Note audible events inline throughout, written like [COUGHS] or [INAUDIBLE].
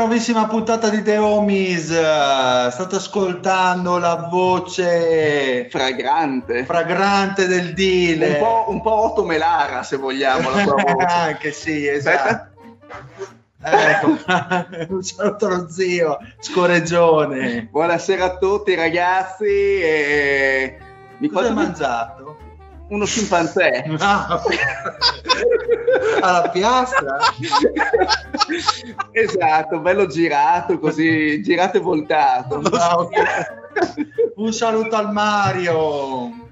nuovissima puntata di The Homies. State ascoltando la voce fragrante, fragrante del Dile. Un po', un po' Otto Melara, se vogliamo, la tua voce. [LAUGHS] Anche sì, esatto. Ecco, [LAUGHS] un allo zio, scoreggione. Buonasera a tutti ragazzi. E... Mi Cosa hai mangiato? Uno scimpanzé. No. Alla piastra? esatto, bello girato, così girato e voltato. No, un saluto al Mario.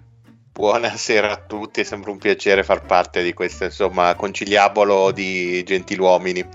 Buonasera a tutti, è sempre un piacere far parte di questo insomma conciliabolo di gentiluomini.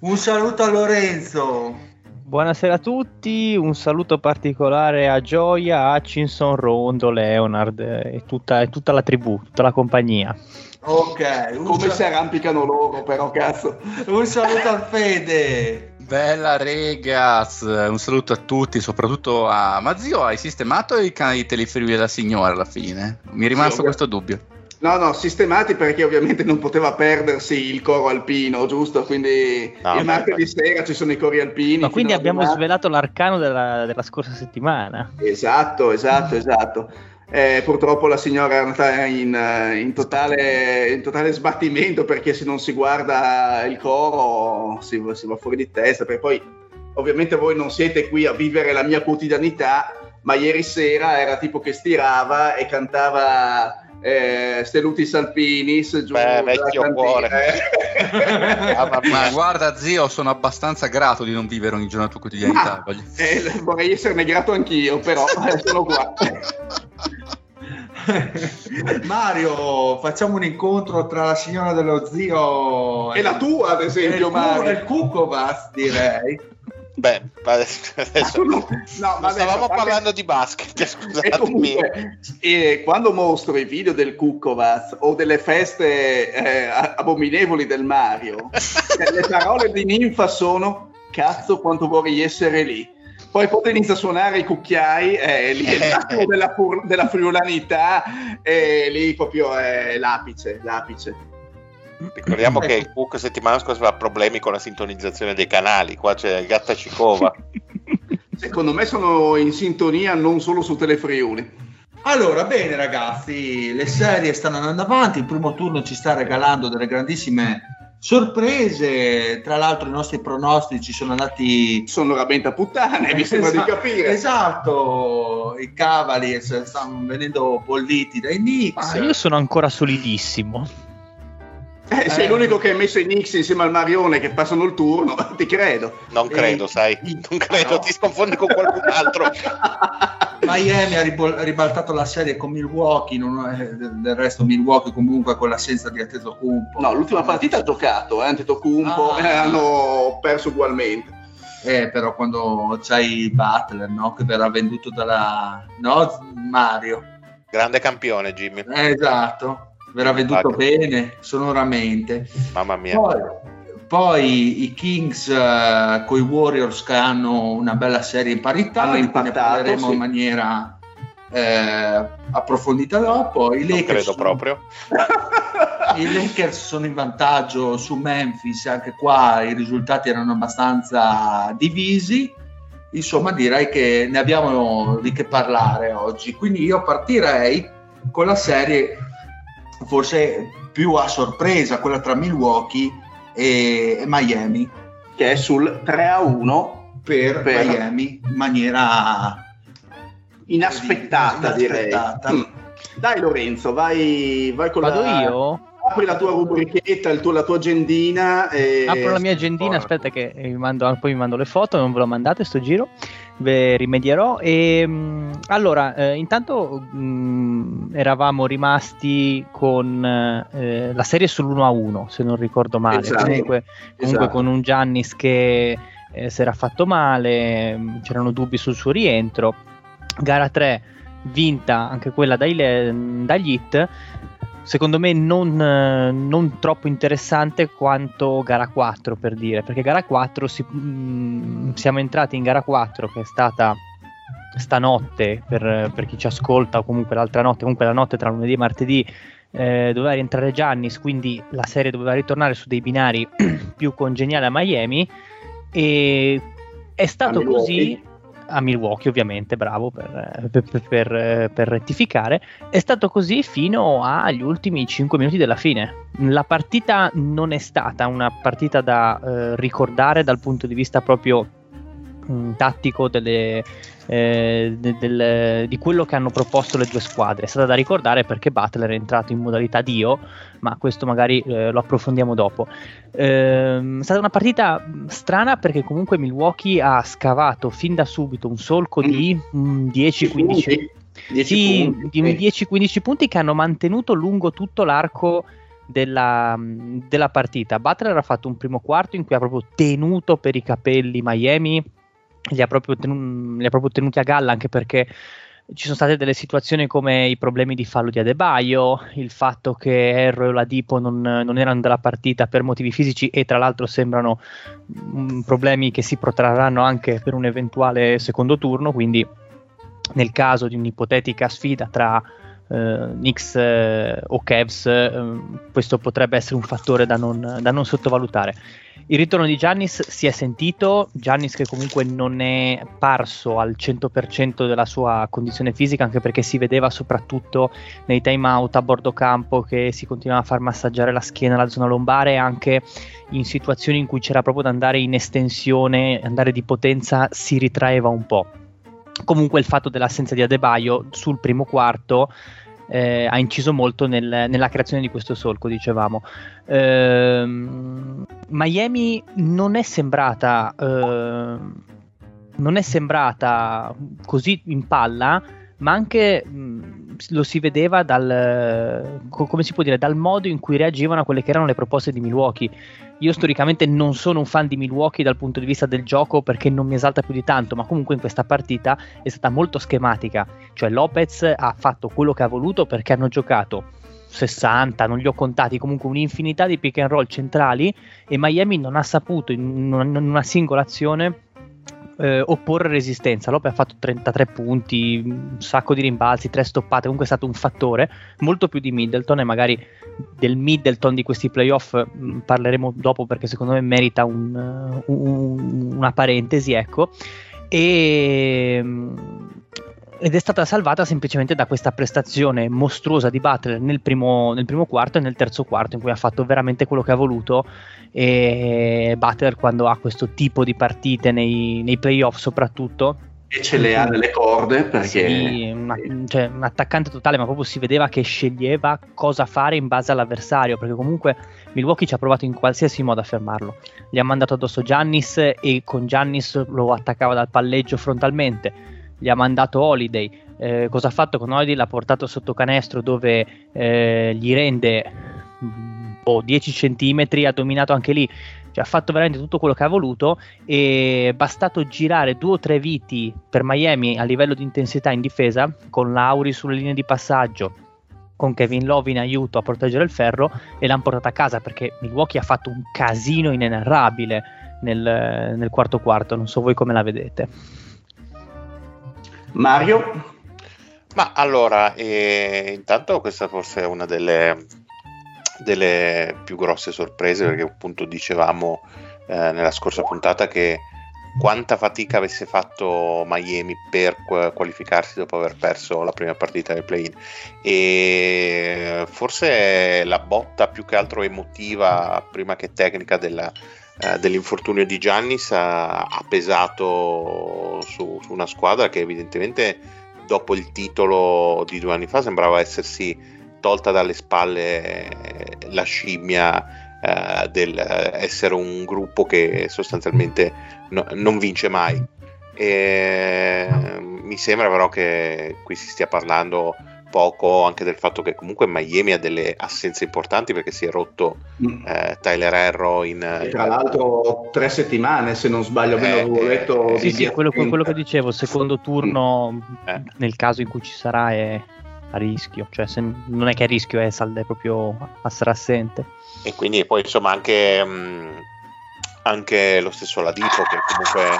Un saluto a Lorenzo. Buonasera a tutti, un saluto particolare a Gioia, Hutchinson, Rondo, Leonard e tutta, e tutta la tribù, tutta la compagnia. Ok, come sal- si arrampicano loro però cazzo. Un saluto al Fede. Bella regas, un saluto a tutti, soprattutto a Mazio, hai sistemato i canali telefriuli della signora alla fine? Mi è rimasto sì, questo dubbio. No, no, sistemati perché ovviamente non poteva perdersi il coro alpino, giusto? Quindi no, il martedì sera ci sono i cori alpini. Ma quindi abbiamo svelato l'arcano della, della, scorsa settimana. Esatto, esatto, esatto. Eh, purtroppo la signora è andata in, in, totale, in, totale, sbattimento perché se non si guarda il coro si, si va fuori di testa. Perché poi ovviamente voi non siete qui a vivere la mia quotidianità, ma ieri sera era tipo che stirava e cantava eh, Stelutis Alpinis giù Beh, vecchio cuore [LAUGHS] ah, ma guarda zio sono abbastanza grato di non vivere ogni giorno la tua quotidianità ma, eh, vorrei esserne grato anch'io però [LAUGHS] eh, sono qua [LAUGHS] Mario, facciamo un incontro tra la signora dello zio e la tua, ad esempio, e Mario. E il Cucovas, direi. Beh, adesso, [LAUGHS] no, ma stavamo vabbè, parlando di basket, [LAUGHS] scusatemi. Eh, quando mostro i video del Kukovaz o delle feste eh, abominevoli del Mario, [LAUGHS] le parole di ninfa sono cazzo quanto vorrei essere lì. Poi poi inizia a suonare i cucchiai, eh, lì è l'attimo della, della friulanità, e lì proprio è l'apice, l'apice. Ricordiamo che il Cook settimana scorsa aveva problemi con la sintonizzazione dei canali, qua c'è Gatta Cicova. [LAUGHS] Secondo me sono in sintonia non solo su Telefriuli. Allora, bene ragazzi, le serie stanno andando avanti, il primo turno ci sta regalando delle grandissime sorprese, tra l'altro i nostri pronostici sono andati... Sono veramente a puttane, mi sembra esatto, di capire. Esatto, i cavali stanno venendo bolliti dai Knicks. Ah, io sono ancora solidissimo. Eh, sei eh. l'unico che hai messo i Knicks insieme al Marione che passano il turno, [LAUGHS] ti credo. Non credo, eh, sai, non credo, no. ti sconfondi con qualcun altro. [LAUGHS] Miami ha ribaltato la serie con Milwaukee, non, eh, del resto Milwaukee comunque con l'assenza di Antetokounmpo. No, l'ultima partita ha giocato, eh, Antetokounmpo, ah. e hanno perso ugualmente. Eh, però quando c'hai Butler, no? Che verrà venduto dalla... No, Mario. Grande campione, Jimmy. Eh, esatto verrà veduto Vabbè. bene sonoramente. Mamma mia. Poi, poi i Kings uh, con i Warriors che hanno una bella serie in parità, hanno impattato sì. in maniera eh, approfondita dopo. I Lakers, credo sono, proprio. [LAUGHS] I Lakers sono in vantaggio su Memphis, anche qua i risultati erano abbastanza divisi. Insomma, direi che ne abbiamo di che parlare oggi. Quindi io partirei con la serie forse più a sorpresa, quella tra Milwaukee e, e Miami, che è sul 3 a 1 per, Per- Miami in maniera inaspettata, direi. Inaspettata. Mm. Dai Lorenzo, vai, vai con Vado la... io? Apri la tua rubrichetta, il tuo- la tua agendina. E... Apro la mia agendina, aspetta che vi mando, poi vi mando le foto, non ve l'ho mandate sto giro, ve rimedierò. E, mh, allora, eh, intanto mh, eravamo rimasti con eh, la serie sull'1 a 1, se non ricordo male. Esatto. Comunque, comunque Esatto. con un Giannis che eh, si era fatto male, mh, c'erano dubbi sul suo rientro. Gara 3 vinta anche quella dai, dagli hit. Secondo me non, eh, non troppo interessante quanto gara 4 per dire, perché gara 4 si- mm, siamo entrati in gara 4 che è stata stanotte per, per chi ci ascolta o comunque l'altra notte, comunque la notte tra lunedì e martedì eh, doveva rientrare Giannis, quindi la serie doveva ritornare su dei binari [CLEARS THROAT] più congeniali a Miami. E è stato così a Milwaukee ovviamente, bravo per, per- per- per- rettificare, è stato così fino agli ultimi 5 minuti della fine. La partita non è stata una partita da eh, ricordare dal punto di vista proprio mh, tattico delle, eh, de- del- di quello che hanno proposto le due squadre. È stata da ricordare perché Butler è entrato in modalità Dio, ma questo magari eh, lo approfondiamo dopo. Ehm, è stata una partita mh, strana perché comunque Milwaukee ha scavato fin da subito un solco di mm, 10-15 10 sì, punti, di sì. 10-15 punti che hanno mantenuto lungo tutto l'arco della, della partita. Butler ha fatto un primo quarto in cui ha proprio tenuto per i capelli Miami, li ha proprio, tenu- li ha proprio tenuti a galla anche perché ci sono state delle situazioni come i problemi di fallo di Adebaio, il fatto che Erro e Oladipo non, non erano della partita per motivi fisici e tra l'altro sembrano mm, problemi che si protrarranno anche per un eventuale secondo turno, quindi nel caso di un'ipotetica sfida tra eh, Knicks eh, o Cavs, eh, questo potrebbe essere un fattore da non, da non sottovalutare. Il ritorno di Giannis si è sentito, Giannis che comunque non è parso al 100% della sua condizione fisica, anche perché si vedeva soprattutto nei time out a bordo campo che si continuava a far massaggiare la schiena, la zona lombare, anche in situazioni in cui c'era proprio da andare in estensione, andare di potenza, si ritraeva un po'. Comunque il fatto dell'assenza di Adebaio sul primo quarto eh, ha inciso molto nel- nella creazione di questo solco, dicevamo. Ehm, Miami non è sembrata ehm, non è sembrata così in palla, ma anche mh, lo si vedeva dal, si dire, dal modo in cui reagivano a quelle che erano le proposte di Milwaukee. Io storicamente non sono un fan di Milwaukee dal punto di vista del gioco perché non mi esalta più di tanto, ma comunque in questa partita è stata molto schematica. Cioè Lopez ha fatto quello che ha voluto perché hanno giocato 60, non li ho contati, comunque un'infinità di pick and roll centrali e Miami non ha saputo in una, in una singola azione eh, opporre resistenza. Lopez ha fatto 33 punti, un sacco di rimbalzi, tre stoppate, comunque è stato un fattore, molto più di Middleton e magari del Middleton di questi playoff mh, parleremo dopo perché secondo me merita un, un- una parentesi, ecco. E, mh, ed è stata salvata semplicemente da questa prestazione mostruosa di Butler nel primo, nel primo quarto e nel terzo quarto in cui ha fatto veramente quello che ha voluto e Butler quando ha questo tipo di partite nei, nei playoff soprattutto E ce le ha nelle corde perché... sì, una- cioè, un attaccante totale, ma proprio si vedeva che sceglieva cosa fare in base all'avversario, perché comunque Milwaukee ci ha provato in qualsiasi modo a fermarlo. Gli ha mandato addosso Giannis e con Giannis lo attaccava dal palleggio frontalmente. Gli ha mandato Holiday. Eh, cosa ha fatto con Holiday? L'ha portato sotto canestro dove eh, gli rende mm, boh, 10 centimetri, ha dominato anche lì. Cioè, ha fatto veramente tutto quello che ha voluto e è bastato girare due o tre viti per Miami a livello di intensità in difesa, con Lauri sulle linee di passaggio, con Kevin Love in aiuto a proteggere il ferro e l'hanno portata a casa perché Milwaukee ha fatto un casino inenarrabile nel, nel quarto quarto, non so voi come la vedete. Mario? Ma allora, eh, intanto questa forse è una delle, delle più grosse sorprese perché appunto dicevamo eh, nella scorsa puntata che quanta fatica avesse fatto Miami per qualificarsi dopo aver perso la prima partita del play-in e forse la botta più che altro emotiva prima che tecnica della, eh, dell'infortunio di Giannis ha, ha pesato su, su, una squadra che evidentemente dopo il titolo di due anni fa sembrava essersi tolta dalle spalle la scimmia eh, del essere un gruppo che sostanzialmente no, non vince mai. E, mi sembra però che qui si stia parlando poco anche del fatto che comunque Miami ha delle assenze importanti perché si è rotto mm. eh, Tyler Herro in, tra l'altro tre settimane se non sbaglio eh, avevo letto eh, sì, sì, quello, quello, che dicevo secondo turno mm. eh. nel caso in cui ci sarà è a rischio cioè se, non è che è a rischio è, è proprio a essere assente e quindi poi insomma anche, mh, mm, anche lo stesso Ladipo che comunque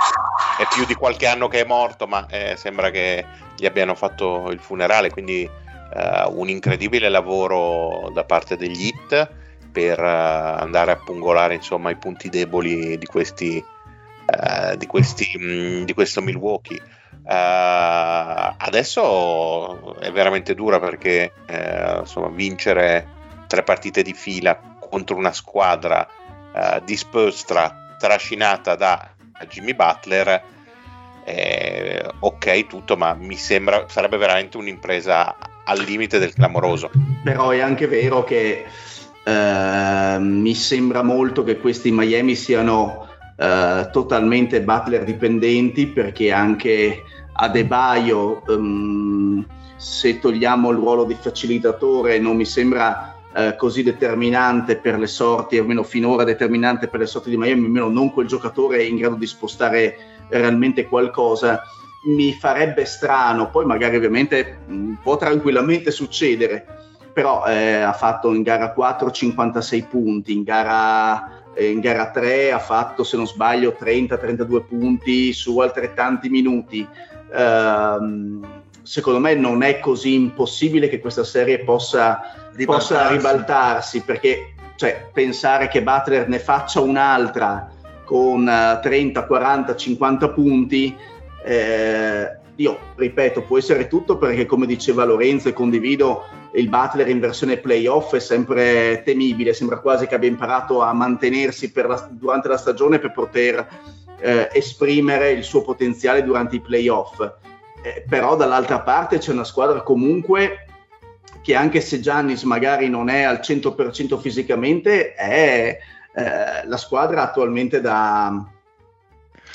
è più di qualche anno che è morto ma eh, sembra che gli abbiano fatto il funerale quindi eh, un incredibile lavoro da parte degli hit per uh, andare a pungolare insomma i punti deboli di questi uh, di, questi, mh, mm, di questo Milwaukee. Uh, adesso è veramente dura perché insomma vincere tre partite di fila contro una squadra di Spurs trascinata da Jimmy Butler eh, ok tutto ma mi sembra sarebbe veramente un'impresa al limite del clamoroso. Però è anche vero che eh, mi sembra molto che questi Miami siano eh, totalmente Butler dipendenti perché anche Adebayo um, se togliamo il ruolo di facilitatore non mi sembra eh, così determinante per le sorti, almeno finora determinante per le sorti di Miami, almeno non quel giocatore in grado di spostare realmente qualcosa, mi farebbe strano, poi magari ovviamente mh, mm, può tranquillamente succedere, però eh, ha fatto in gara 4 56 punti, in gara, eh, in gara 3 ha fatto se non sbaglio 30-32 punti su altrettanti minuti. Uh, secondo me non è così impossibile che questa serie possa ribaltarsi. possa ribaltarsi, perché cioè, pensare che Butler ne faccia un'altra con 30, 40, 50 punti, eh, io ripeto, può essere tutto perché come diceva Lorenzo e condivido, il Butler in versione playoff è sempre temibile, sembra quasi che abbia imparato a mantenersi la, durante la stagione per poter eh, esprimere il suo potenziale durante i playoff. Eh, però dall'altra parte c'è una squadra comunque che anche se Giannis magari non è al 100% fisicamente, è eh, la squadra attualmente da,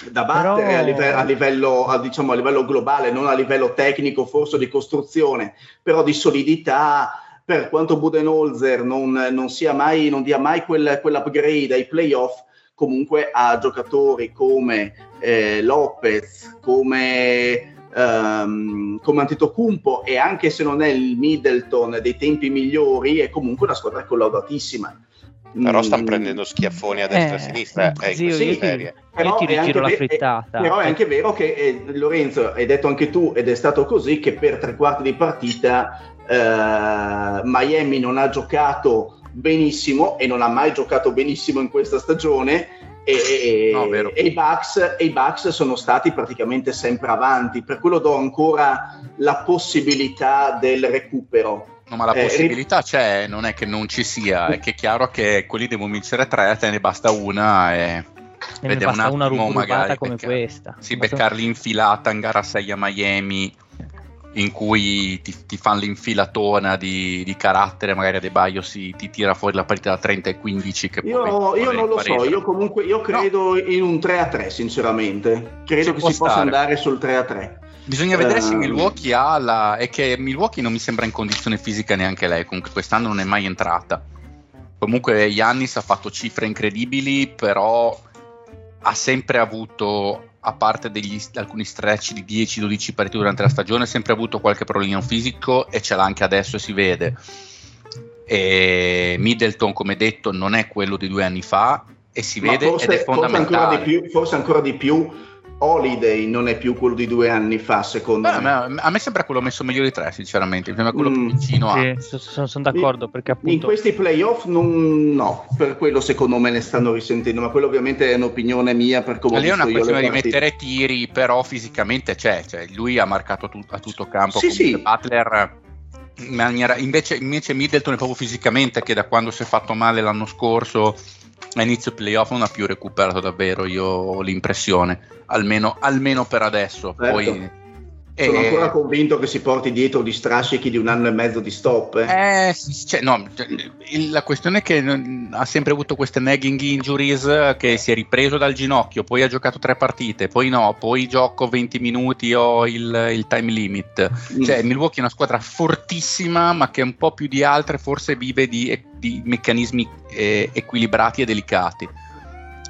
da battere Però... a, live- a, livello, a, diciamo, a, livello, globale, non a livello tecnico, forse di costruzione, però di solidità. Per quanto Budenholzer non, non, sia mai, non dia mai quel, quell'upgrade ai playoff, comunque ha giocatori come eh, Lopez, come um, come Antetokounmpo e anche se non è il Middleton dei tempi migliori è comunque una squadra collaudatissima però stanno mm. prendendo schiaffoni a destra e a eh, sinistra eh, zio, sì, serie. Però, ti ritiro la frittata. È, però è anche vero che eh, Lorenzo, hai detto anche tu, ed è stato così, che per tre quarti di partita eh, Miami non ha giocato benissimo e non ha mai giocato benissimo in questa stagione e, no, e, i Bucks, e, i Bucks, sono stati praticamente sempre avanti, per quello do ancora la possibilità del recupero. No, ma la eh, possibilità c'è, non è che non ci sia, è che è chiaro che quelli devono vincere tre, te ne basta una e... E vediamo basta un attimo, una magari come beccar- questa. Sì, beccarli infilata in gara 6 a Miami in cui ti, ti fanno l'infilatona di, di, carattere, magari De Baio si, ti tira fuori la partita da 30 e 15. Che io, io non lo so, io comunque io credo no. in un 3 a 3, sinceramente. Credo si che si stare. possa andare sul 3 a 3. Bisogna vedere uh, se ehm. Milwaukee ha la. è che Milwaukee non mi sembra in condizione fisica neanche lei, comunque quest'anno non è mai entrata. Comunque Yannis ha fatto cifre incredibili, però ha sempre avuto a parte degli, alcuni stretch di 10-12 partite durante la stagione, ha sempre avuto qualche problema fisico e ce l'ha anche adesso e si vede. E Middleton, come detto, non è quello di due anni fa e si Ma vede forse, ed è fondamentale. Forse ancora di più, forse ancora di più Holiday non è più quello di due anni fa, secondo Beh, me. a, me, a me sembra quello messo meglio di tre, sinceramente. Mi sembra quello Mm, più vicino a. Sì, sono, sono d'accordo perché In appunto questi playoff non, no, per quello secondo me ne stanno risentendo, ma quello ovviamente è un'opinione mia per come ho Lì è una questione di mettere tiri, però fisicamente c'è. Cioè, lui ha marcato tu- a tutto campo. Sì, sì. Butler. in maniera- invece, invece Middleton è proprio fisicamente che da quando si è fatto male l'anno scorso a inizio playoff non ha più recuperato davvero, io ho l'impressione, almeno, almeno per adesso. Certo. Poi, Sono eh, ancora convinto che si porti dietro di strascichi di un anno e mezzo di stop. eh. Eh, cioè, no, cioè, la questione è che ha sempre avuto queste nagging injuries che si è ripreso dal ginocchio, poi ha giocato tre partite, poi no, poi gioco 20 minuti ho il, il time limit. Mm. Cioè, Milwaukee è una squadra fortissima, ma che un po' più di altre forse vive di, di meccanismi eh, equilibrati e delicati.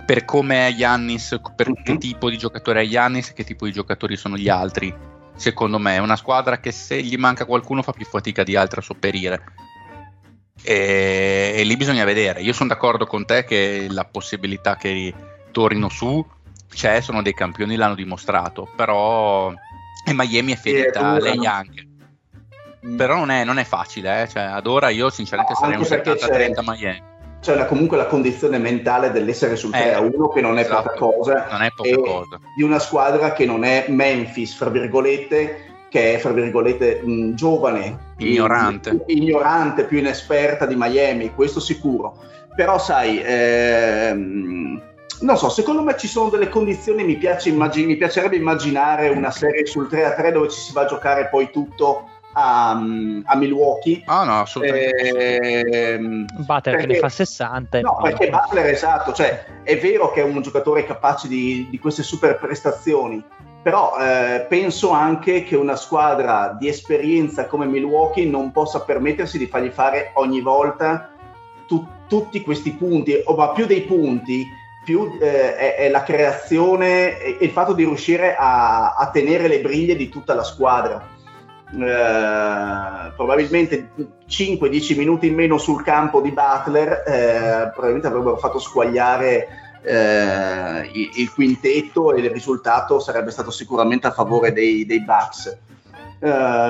Per come è Giannis, per che Mhm. tipo di giocatore è Giannis e che tipo di giocatori sono gli altri. Secondo me è una squadra che se gli manca qualcuno fa più fatica di altri a sopperire. E, e lì bisogna vedere. Io sono d'accordo con te che la possibilità che tornino su c'è, sono dei campioni, l'hanno dimostrato. Però e Miami è fedita a lei anche. Però non è, non è facile, eh. cioè, ad ora io sinceramente No, sarei un anche perché 70-30 Miami. C'è la- comunque la condizione mentale dell'essere sul 3 a 1 che non è esatto. poca cosa. Non è poca cosa. Di una squadra che non è Memphis, fra virgolette, che è fra virgolette mh, giovane, Ignorante. in- ignorante, più inesperta di Miami, questo sicuro. Però sai, ehm, non so, secondo me ci sono delle condizioni, mi, piace immagin- mi piacerebbe immaginare una serie sul 3 a 3 dove ci si va a giocare poi tutto a, a Milwaukee. Ah no, assolutamente. Ehm, Butler che perché- ne fa 60 e No, perché Butler esatto, cioè è vero che è un giocatore capace di, di queste super prestazioni, però eh, penso anche che una squadra di esperienza come Milwaukee non possa permettersi di fargli fare ogni volta tu- tutti questi punti, o ma più dei punti, più eh, è, è la creazione e e il fatto di riuscire a, a tenere le briglie di tutta la squadra. Eh, probabilmente 5-10 minuti in meno sul campo di Butler eh, probabilmente avrebbero fatto squagliare eh, il, quintetto e il risultato sarebbe stato sicuramente a favore dei, dei Bucks. Eh,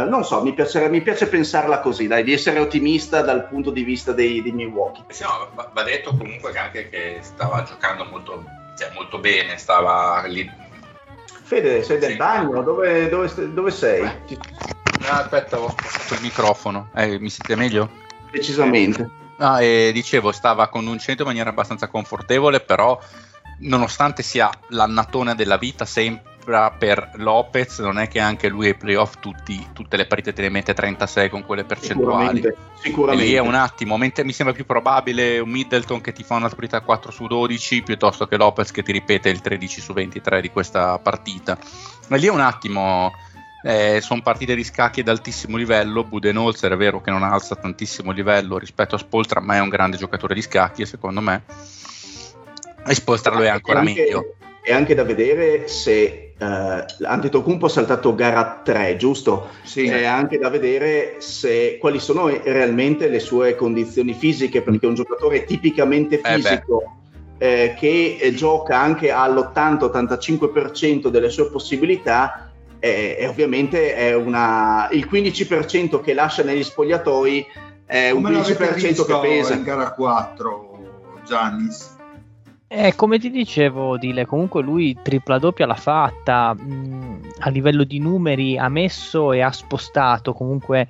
non so, mi, piacerebbe- mi piace pensarla così, dai, di essere ottimista dal punto di vista dei, dei Milwaukee. Sì, no, va, va detto comunque che anche che stava giocando molto, cioè, molto bene, stava lì. Fede, sei del Sì. bagno? Dove, dove dove sei? Beh. Ah, aspetta, ho spostato il microfono. Eh, mi sentite meglio? Decisamente. No, e dicevo, stava conducendo in maniera abbastanza confortevole, però nonostante sia l'annatona della vita sempre per Lopez, non è che anche lui ai playoff tutti, tutte le partite te le mette 36 con quelle percentuali. Sicuramente. E sicuramente. lì è un attimo, mentre mi sembra più probabile un Middleton che ti fa una partita 4 su 12 piuttosto che Lopez che ti ripete il 13 su 23 di questa partita. Ma lì è un attimo, eh, sono partite di scacchi ad altissimo livello. Budenholzer è vero che non alza tantissimo livello rispetto a Spoltra, ma è un grande giocatore di scacchi, secondo me. E Spoltra lo è ancora anche, meglio. È anche da vedere se eh, Antetokounmpo ha saltato gara 3, giusto? Sì. È anche da vedere se, quali sono realmente le sue condizioni fisiche, perché è un giocatore tipicamente beh. fisico eh, che eh, gioca anche all'80-85% delle sue possibilità eh, e ovviamente è una, il 15% che lascia negli spogliatoi è un Come l'avete 15% visto che pesa. in gara 4, Giannis? Eh, come ti dicevo, Dile, comunque lui tripla doppia l'ha fatta, mh, a livello di numeri ha messo e ha spostato, comunque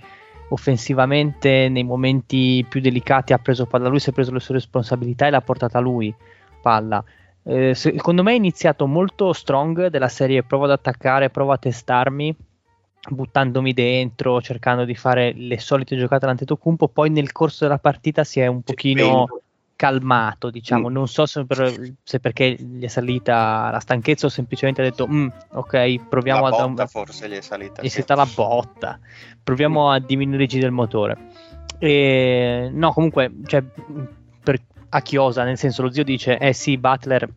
offensivamente nei momenti più delicati ha preso palla lui, si è preso le sue responsabilità e l'ha portata lui palla. Eh, secondo me è iniziato molto strong della serie provo ad attaccare, provo a testarmi, buttandomi dentro, cercando di fare le solite giocate all'Antetokounmpo, poi nel corso della partita si è un pochino calmato, diciamo. Mm. Non so se, per- se perché gli è salita la stanchezza o semplicemente ha detto "Mm, ok, proviamo la a botta forse gli è salita. è sì. stata la botta. Proviamo a diminuire i giri del motore. E, no, comunque, cioè, per, a chiosa, nel senso, lo zio dice: Eh sì, Butler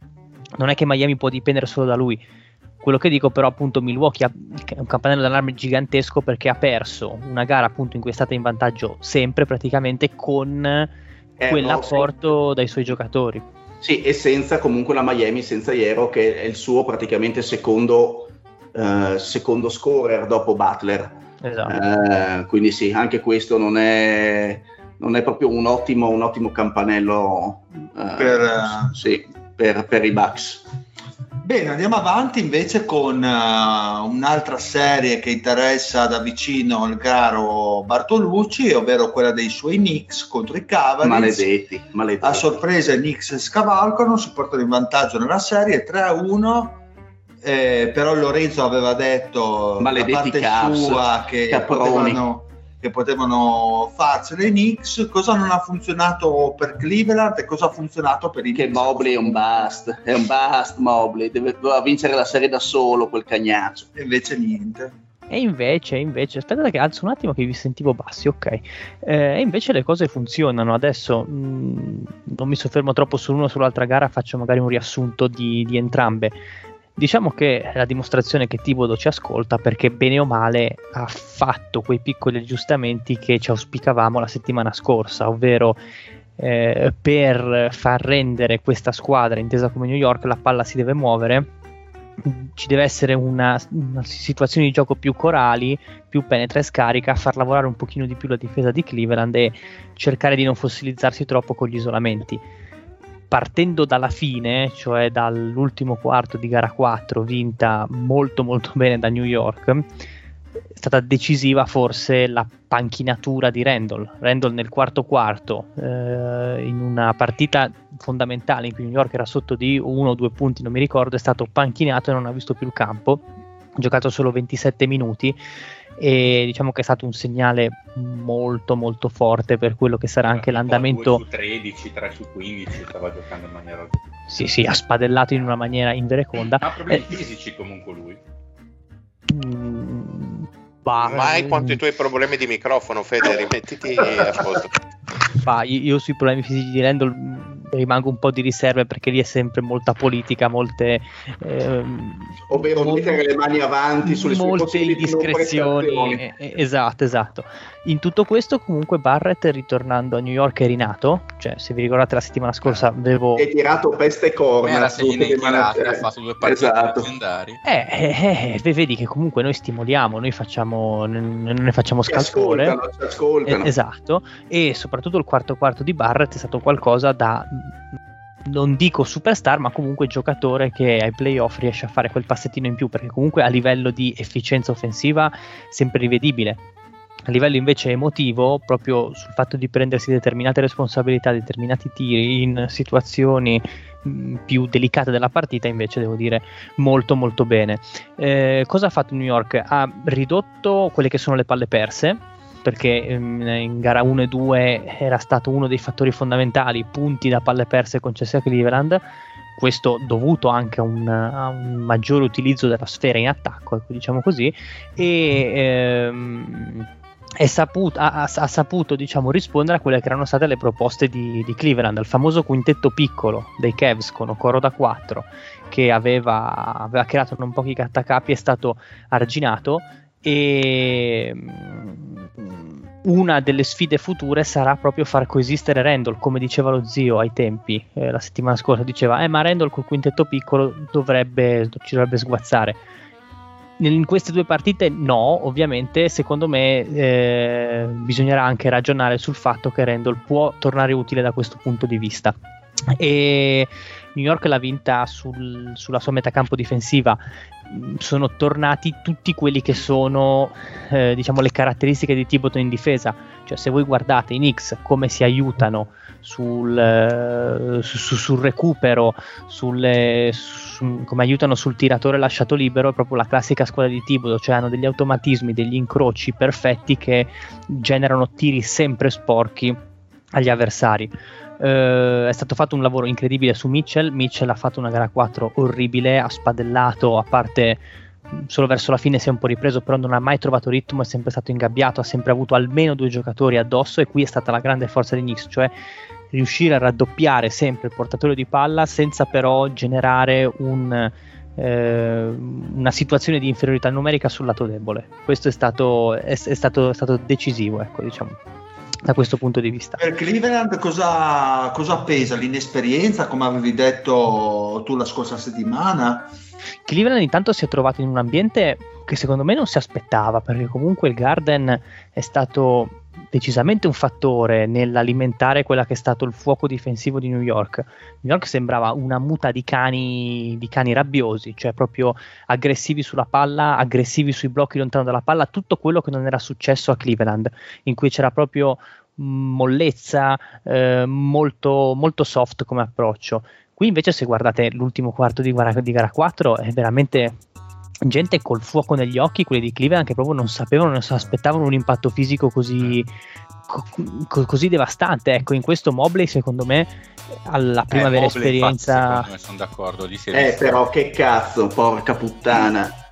non è che Miami può dipendere solo da lui. Quello che dico, però, appunto, Milwaukee ha un campanello d'allarme gigantesco perché ha perso una gara appunto in cui è stata in vantaggio sempre praticamente con Eh, no, quell'apporto dai suoi giocatori. Sì, e senza comunque la Miami, senza Iero, che è il suo praticamente secondo, eh, secondo scorer dopo Butler. Esatto. Eh, quindi sì, anche questo non è, non è proprio un ottimo, un ottimo campanello eh, Per, eh, sì, per, per i Bucks. Bene, andiamo avanti invece con eh, un'altra serie che interessa da vicino il caro Bartolucci, ovvero quella dei suoi Knicks contro i Cavaliers. Maledetti, maledetti. A sorpresa i Knicks scavalcano, si portano in vantaggio nella serie 3-1. eh, però Lorenzo aveva detto da Maledetti parte Cavs, sua che caproni. potevano, che potevano farsene i Knicks. Cosa non ha funzionato per Cleveland e cosa ha funzionato per i Che Knicks? Mobley è un bust, è un bust Mobley, deve, doveva vincere la serie da solo quel cagnaccio. E invece niente. E invece, invece, aspettate che alzo un attimo che vi sentivo bassi, ok. Eh, e invece le cose funzionano. Adesso mh, non mi soffermo troppo su l'una o sull'altra gara, faccio magari un riassunto di, di entrambe. Diciamo che è la dimostrazione che Tibodo ci ascolta perché bene o male ha fatto quei piccoli aggiustamenti che ci auspicavamo la settimana scorsa, ovvero eh, per far rendere questa squadra intesa come New York la palla si deve muovere ci deve essere una, una situazione di gioco più corali, più penetra e scarica, far lavorare un pochino di più la difesa di Cleveland e cercare di non fossilizzarsi troppo con gli isolamenti. Partendo dalla fine, cioè dall'ultimo quarto di gara 4, vinta molto molto bene da New York, è stata decisiva forse la panchinatura di Randall. Randall nel quarto quarto, eh, in una partita fondamentale in cui New York era sotto di uno o due punti, non mi ricordo, è stato panchinato e non ha visto più il campo. Ha giocato solo 27 minuti e diciamo che è stato un segnale molto molto forte per quello che sarà anche l'andamento 2 su 13, 3 su 15, stava giocando in maniera... sì sì ha spadellato in una maniera invereconda Ha problemi Eh, fisici comunque lui. mm, bah, Mai quanto i tuoi problemi di microfono, Fede, rimettiti a posto. [LAUGHS] bah, io, io sui problemi fisici di Randall mm, rimango un po' di riserve perché lì è sempre molta politica molte ehm, Ovvero mol- mettere le mani avanti sulle molte indiscrezioni eh, eh, esatto esatto in tutto questo comunque Barrett ritornando a New York è rinato cioè se vi ricordate la settimana scorsa avevo È tirato peste e corna. Era se tirate, ha fatto due partite Esatto. leggendari. Eh, eh, eh, vedi che comunque noi stimoliamo, noi facciamo, non ne facciamo Ci scalpore. ascoltano, ci ascoltano. Eh, esatto, e soprattutto il quarto quarto di Barrett è stato qualcosa da, non dico superstar, ma comunque giocatore che ai playoff riesce a fare quel passettino in più, perché comunque a livello di efficienza offensiva sempre rivedibile. A livello invece emotivo, proprio sul fatto di prendersi determinate responsabilità, determinati tiri in situazioni mh, più delicate della partita, invece devo dire molto molto bene. Eh, cosa ha fatto New York? Ha ridotto quelle che sono le palle perse, perché ehm, in gara 1 e 2 era stato uno dei fattori fondamentali, punti da palle perse concessi a Cleveland, questo dovuto anche a un, a un maggiore utilizzo della sfera in attacco, ecco, diciamo così, e ehm, saputo, ha, ha- saputo diciamo, rispondere a quelle che erano state le proposte di, di Cleveland, il famoso quintetto piccolo dei Cavs con Okoro da 4 che aveva, aveva creato non pochi cattacapi è stato arginato e mm, una delle sfide future sarà proprio far coesistere Randall, come diceva lo zio ai tempi, eh, la settimana scorsa diceva, eh ma Randall col quintetto piccolo dovrebbe, ci dovrebbe sguazzare. In queste due partite no, ovviamente, secondo me eh, bisognerà anche ragionare sul fatto che Randall può tornare utile da questo punto di vista. E New York l'ha vinta sul- sulla sua metacampo difensiva. Sono tornati tutti quelli che sono eh, diciamo le caratteristiche di Thibodeau in difesa. Cioè, se voi guardate i Knicks come si aiutano sul, eh, su- su- sul recupero, sulle- su- come aiutano sul tiratore lasciato libero, è proprio la classica squadra di Thibodeau, cioè hanno degli automatismi, degli incroci perfetti che generano tiri sempre sporchi agli avversari. Eh, è stato fatto un lavoro incredibile su Mitchell. Mitchell ha fatto una gara 4 orribile, ha spadellato, a parte mh, solo verso la fine si è un po' ripreso, però non ha mai trovato ritmo, è sempre stato ingabbiato, ha sempre avuto almeno due giocatori addosso e qui è stata la grande forza di Knicks, cioè riuscire a raddoppiare sempre il portatore di palla senza però generare un, eh, una situazione di inferiorità numerica sul lato debole. Questo è stato, è, è stato, è stato decisivo, ecco, diciamo. Da questo punto di vista. Per Cleveland cosa, cosa pesa? L'inesperienza, come avevi detto tu la scorsa settimana? Cleveland intanto si è trovato in un ambiente che secondo me non si aspettava, perché comunque il Garden è stato decisamente un fattore nell'alimentare quella che è stato il fuoco difensivo di New York. New York sembrava una muta di cani, di cani rabbiosi, cioè proprio aggressivi sulla palla, aggressivi sui blocchi lontano dalla palla, tutto quello che non era successo a Cleveland, in cui c'era proprio mollezza, eh, molto, molto soft come approccio. Qui invece se guardate l'ultimo quarto di gara, di gara 4 è veramente gente col fuoco negli occhi, quelli di Cleveland che proprio non sapevano, non si aspettavano un impatto fisico così, co- così devastante. Ecco, in questo Mobley secondo me alla prima eh, vera Mobley, esperienza... Infatti, sono d'accordo. eh, però che cazzo, porca puttana.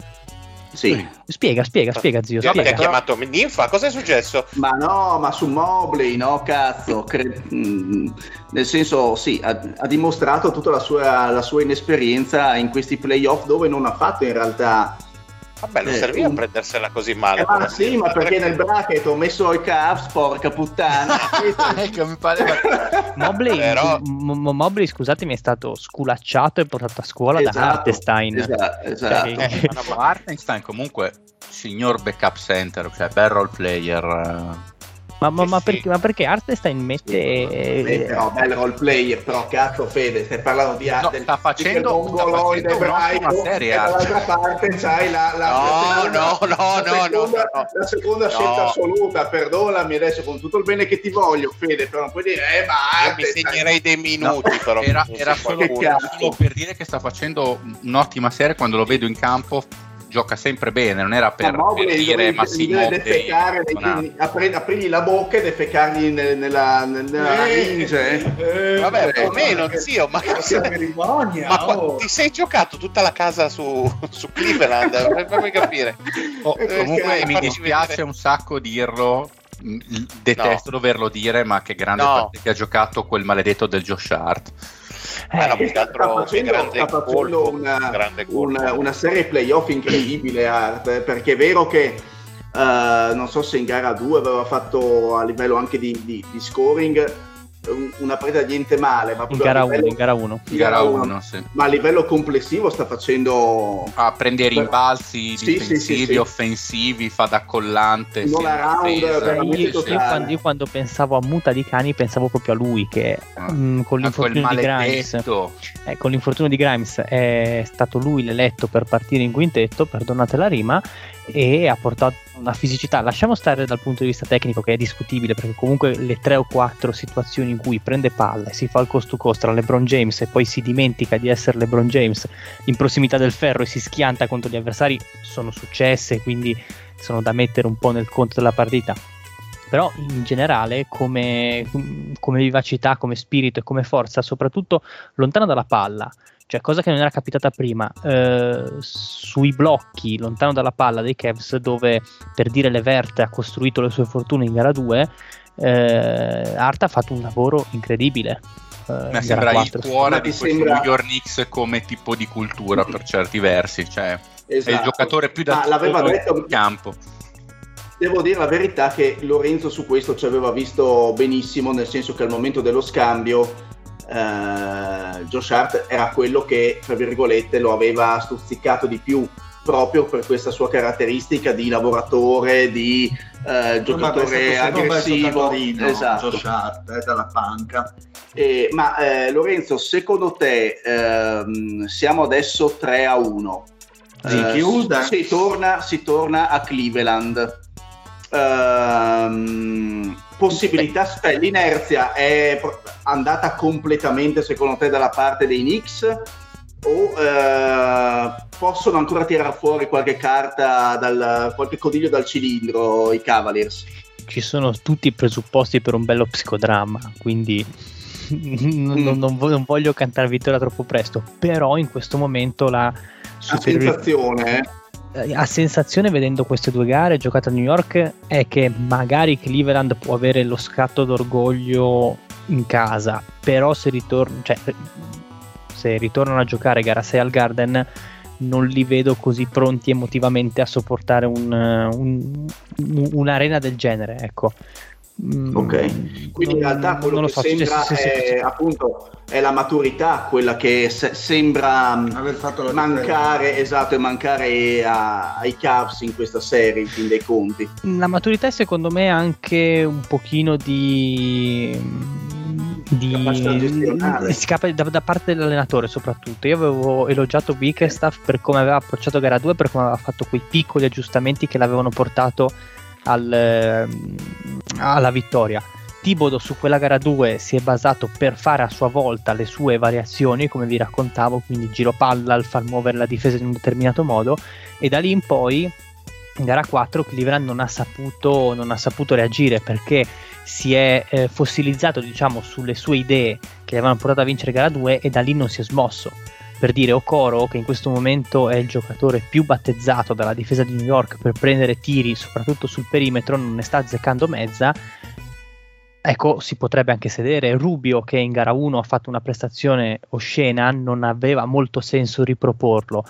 Sì. Spiega, spiega, spiega, zio. Spiega. Ti ha chiamato Ninfa? Cosa è successo? Ma no, ma su Mobley, no, cazzo. Cre- mm, nel senso, sì, ha, ha dimostrato tutta la sua, la sua, inesperienza in questi playoff dove non ha fatto in realtà Vabbè, non eh, serviva un... prendersela così male. Eh, ma sì, ma perché nel bracket ho messo i Cavs, porca puttana. [LAUGHS] ecco, mi pare. [LAUGHS] Mobley, Però... M- Mobley, scusatemi, è stato sculacciato e portato a scuola esatto, da Hartenstein. Esatto, esatto. Cioè, eh, ma Hartenstein comunque, signor backup center, cioè bel role player eh, ma, ma, ma, perché, ma, perché, Artestein mette. Eh, no, bel role player, però cazzo Fede, stai parlando di Arte. No, sta facendo, sta facendo un'ottima serie. E dall'altra parte c'hai la, la, no, la, no, no, la no, seconda, no, la seconda scelta assoluta. Perdonami adesso con tutto il bene che ti voglio, Fede, però non puoi dire, eh, ma Arte, mi segnerei dei minuti, no, però. Era, era solo, solo per dire che sta facendo un'ottima serie quando lo vedo in campo gioca sempre bene, non era per, no, per dire ma si defecare, apri, aprigli la bocca e defecargli nel, nella, nella eh, eh, vabbè, più o meno, zio, ma, ma oh. ti sei giocato tutta la casa su, su Cleveland, [LAUGHS] fammi capire. Oh, comunque mi dispiace un sacco dirlo, detesto no. doverlo dire, ma che grande no. parte che ha giocato quel maledetto del Josh Hart. Eh, eh, sta facendo, sta facendo colpo, una, una, una, serie playoff incredibile eh, perché è vero che uh, non so se in gara 2 aveva fatto a livello anche di, di, di scoring una presa niente male. Ma in gara 1, in gara 1. In gara 1, sì. Ma a livello complessivo sta facendo... A prendere rimbalzi sì, difensivi, sì, sì, offensivi, fa da collante. Non round, io, quando, io, quando, pensavo a muta di cani pensavo proprio a lui che ah, mh, mm, con, l'infortunio di Grimes, eh, con l'infortunio di Grimes è stato lui l'eletto per partire in quintetto, perdonate la rima, e ha portato una fisicità. Lasciamo stare dal punto di vista tecnico che è discutibile perché comunque le tre o quattro situazioni in cui prende palla e si fa il cost to cost tra LeBron James e poi si dimentica di essere LeBron James in prossimità del ferro e si schianta contro gli avversari sono successe, quindi sono da mettere un po' nel conto della partita. Però in generale, come, come vivacità, come spirito e come forza, soprattutto lontano dalla palla, cioè cosa che non era capitata prima, eh, sui blocchi lontano dalla palla dei Cavs dove per dire Levert ha costruito le sue fortune in gara 2, eh, Art ha fatto un lavoro incredibile. Eh, Mi sembra 4. il cuore di sembra... New York Knicks come tipo di cultura per certi versi, cioè esatto. è il esatto. giocatore più da detto... campo. Devo dire la verità che Lorenzo su questo ci aveva visto benissimo, nel senso che al momento dello scambio eh, Josh Hart era quello che, tra virgolette, lo aveva stuzzicato di più proprio per questa sua caratteristica di lavoratore, di eh, giocatore aggressivo. esatto. Josh Hart eh, dalla panca. Eh, ma eh, Lorenzo, secondo te ehm, siamo adesso 3 a 1? Si chiude? Si torna, si torna a Cleveland. Ehm, possibilità, cioè, l'inerzia è andata completamente secondo te dalla parte dei Knicks o eh, possono ancora tirare fuori qualche carta, dal, qualche codiglio dal cilindro i Cavaliers? Ci sono tutti i presupposti per un bello psicodramma, quindi non, mm. non, non, voglio cantare vittoria troppo presto, però in questo momento la, la sensazione eh, a sensazione vedendo queste due gare giocate a New York è che magari Cleveland può avere lo scatto d'orgoglio in casa, però se, ritorn- cioè, se ritornano a giocare gara 6 al Garden non li vedo così pronti emotivamente a sopportare un, un, un'arena del genere, ecco. Mm, ok, quindi in realtà quello che so, sembra sì, sì, sì, è appunto è la maturità quella che se- sembra mancare, esatto, e mancare a- ai Cavs in questa serie, in fin dei conti. La maturità è secondo me anche un pochino di di, da, da, parte dell'allenatore soprattutto. Io avevo elogiato Bickerstaff per come aveva approcciato gara 2 per come aveva fatto quei piccoli aggiustamenti che l'avevano portato al, ehm, alla vittoria. Tibodo su quella gara 2 si è basato per fare a sua volta le sue variazioni come vi raccontavo quindi giro palla al far muovere la difesa in un determinato modo e da lì in poi in gara 4 Cleveland non ha saputo, non ha saputo reagire perché si è eh, fossilizzato diciamo sulle sue idee che gli avevano portato a vincere gara 2 e da lì non si è smosso per dire Okoro che in questo momento è il giocatore più battezzato dalla difesa di New York per prendere tiri soprattutto sul perimetro non ne sta azzeccando mezza. Ecco si potrebbe anche sedere. Rubio che in gara 1 ha fatto una prestazione oscena non aveva molto senso riproporlo.